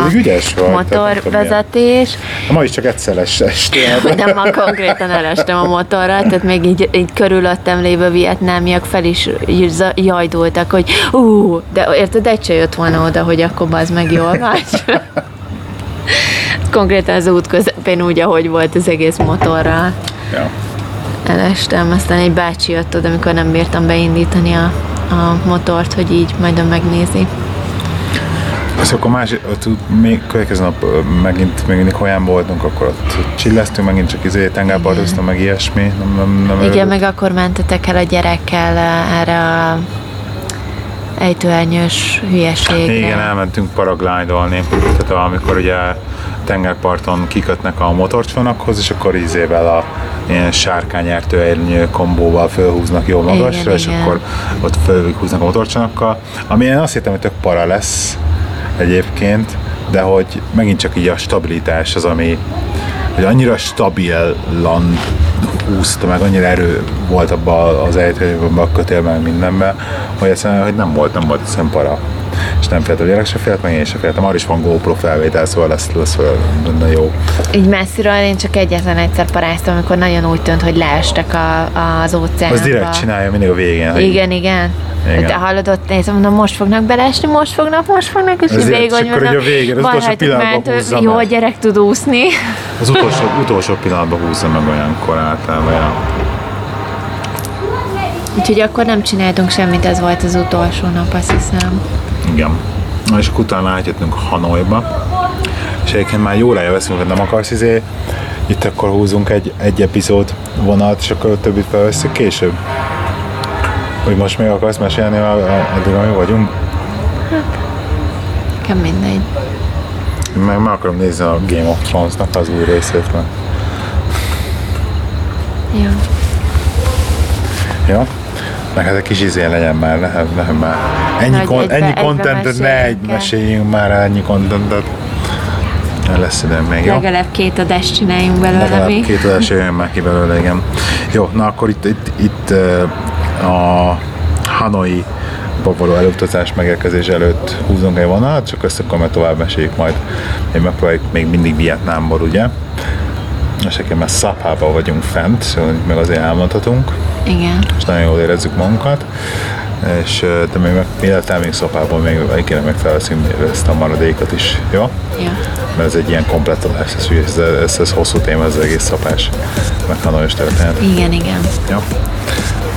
tudom, motorvezetés. Ma is csak egyszer es- estél. Nem, ma konkrétan elestem a motorra, tehát még így, így körülöttem lévő vietnámiak fel is jajdultak, hogy ú, de érted, egy se jött volna oda, hogy akkor az meg jól vagy. Konkrétan az út közepén úgy, ahogy volt az egész motorral ja. elestem, aztán egy bácsi jött oda, amikor nem bírtam beindítani a, a motort, hogy így majd megnézi. És akkor más, ott még következő nap megint, még mindig Hojánban voltunk, akkor ott csillesztünk, megint csak izé, tengerpartoztunk, meg ilyesmi. Nem, nem, nem Igen, meg akkor mentetek el a gyerekkel erre a ejtőernyős hülyeségre. Igen, elmentünk paraglidolni, tehát amikor ugye tengerparton kikötnek a motorcsónakhoz, és akkor ízével a ilyen sárkányertőernyő kombóval fölhúznak jó magasra, Igen, és igen. akkor ott fölhúznak a motorcsónakkal, ami én azt hittem, hogy tök para lesz egyébként, de hogy megint csak így a stabilitás az, ami hogy annyira stabilan húzta meg, annyira erő volt abban az ejtőben, a kötélben, mindenben, hogy egyszerűen hogy nem volt, nem volt egyszerűen para. És nem félt a gyerek se félt, meg én se féltem. Arra is van GoPro felvétel, szóval lesz, lesz benne jó. Így messziről én csak egyetlen egyszer paráztam, amikor nagyon úgy tűnt, hogy leestek a, az óceánba. Az direkt csinálja mindig a végén. hogy- Igen, igen. Igen. De hallod, ott nézem, mondom, most fognak belesni, most fognak, most fognak, és így Ezért, végig, és hogy így a végén, az utolsó pillanatban húzza jó, meg. a gyerek tud úszni. Az utolsó, utolsó pillanatban húzza meg olyankor általában. Ja. Úgyhogy akkor nem csináltunk semmit, ez volt az utolsó nap, azt hiszem. Igen. Na, és akkor utána átjöttünk Hanoiba, és egyébként már jól elveszünk, hogy nem akarsz izé, itt akkor húzunk egy, egy epizód vonat, és akkor a többit felveszünk később. Hogy most még akarsz mesélni, addig, amíg vagyunk? Nekem mindegy. Meg, meg akarom nézni a Game of Thrones-nak az új részét. Mert... Jó. Jó? Meg hát egy kis izé legyen már, ne, ne, már. Ennyi, Nagy kon, egybe- ennyi egybe contentet ne egy meséljünk már ennyi contentet. Lesz időm még, jó? Legalább két adást csináljunk belőle Legalább még. két adás jöjjön már ki belőle, igen. Jó, na akkor itt, itt, itt a Hanoi való elutazás megérkezés előtt húzunk egy vonalat, csak ezt akkor majd tovább meséljük majd. Én megpróbáljuk még mindig Vietnámból, ugye? eseként már Szapában vagyunk fent, szóval meg azért elmondhatunk. Igen. És nagyon jól érezzük magunkat. És de még meg, életem még szapában még egyébként megfelelszünk ezt a maradékot is, jó? Ja. Mert ez egy ilyen komplett adás, ez, ez, ez, ez, hosszú téma, ez az egész szapás, meg kanonós történet. Igen, igen. Jó?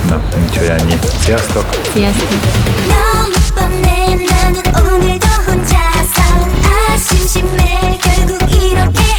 Na, úgyhogy ennyi. Sziasztok! Sziasztok! 심심해 결국 이렇게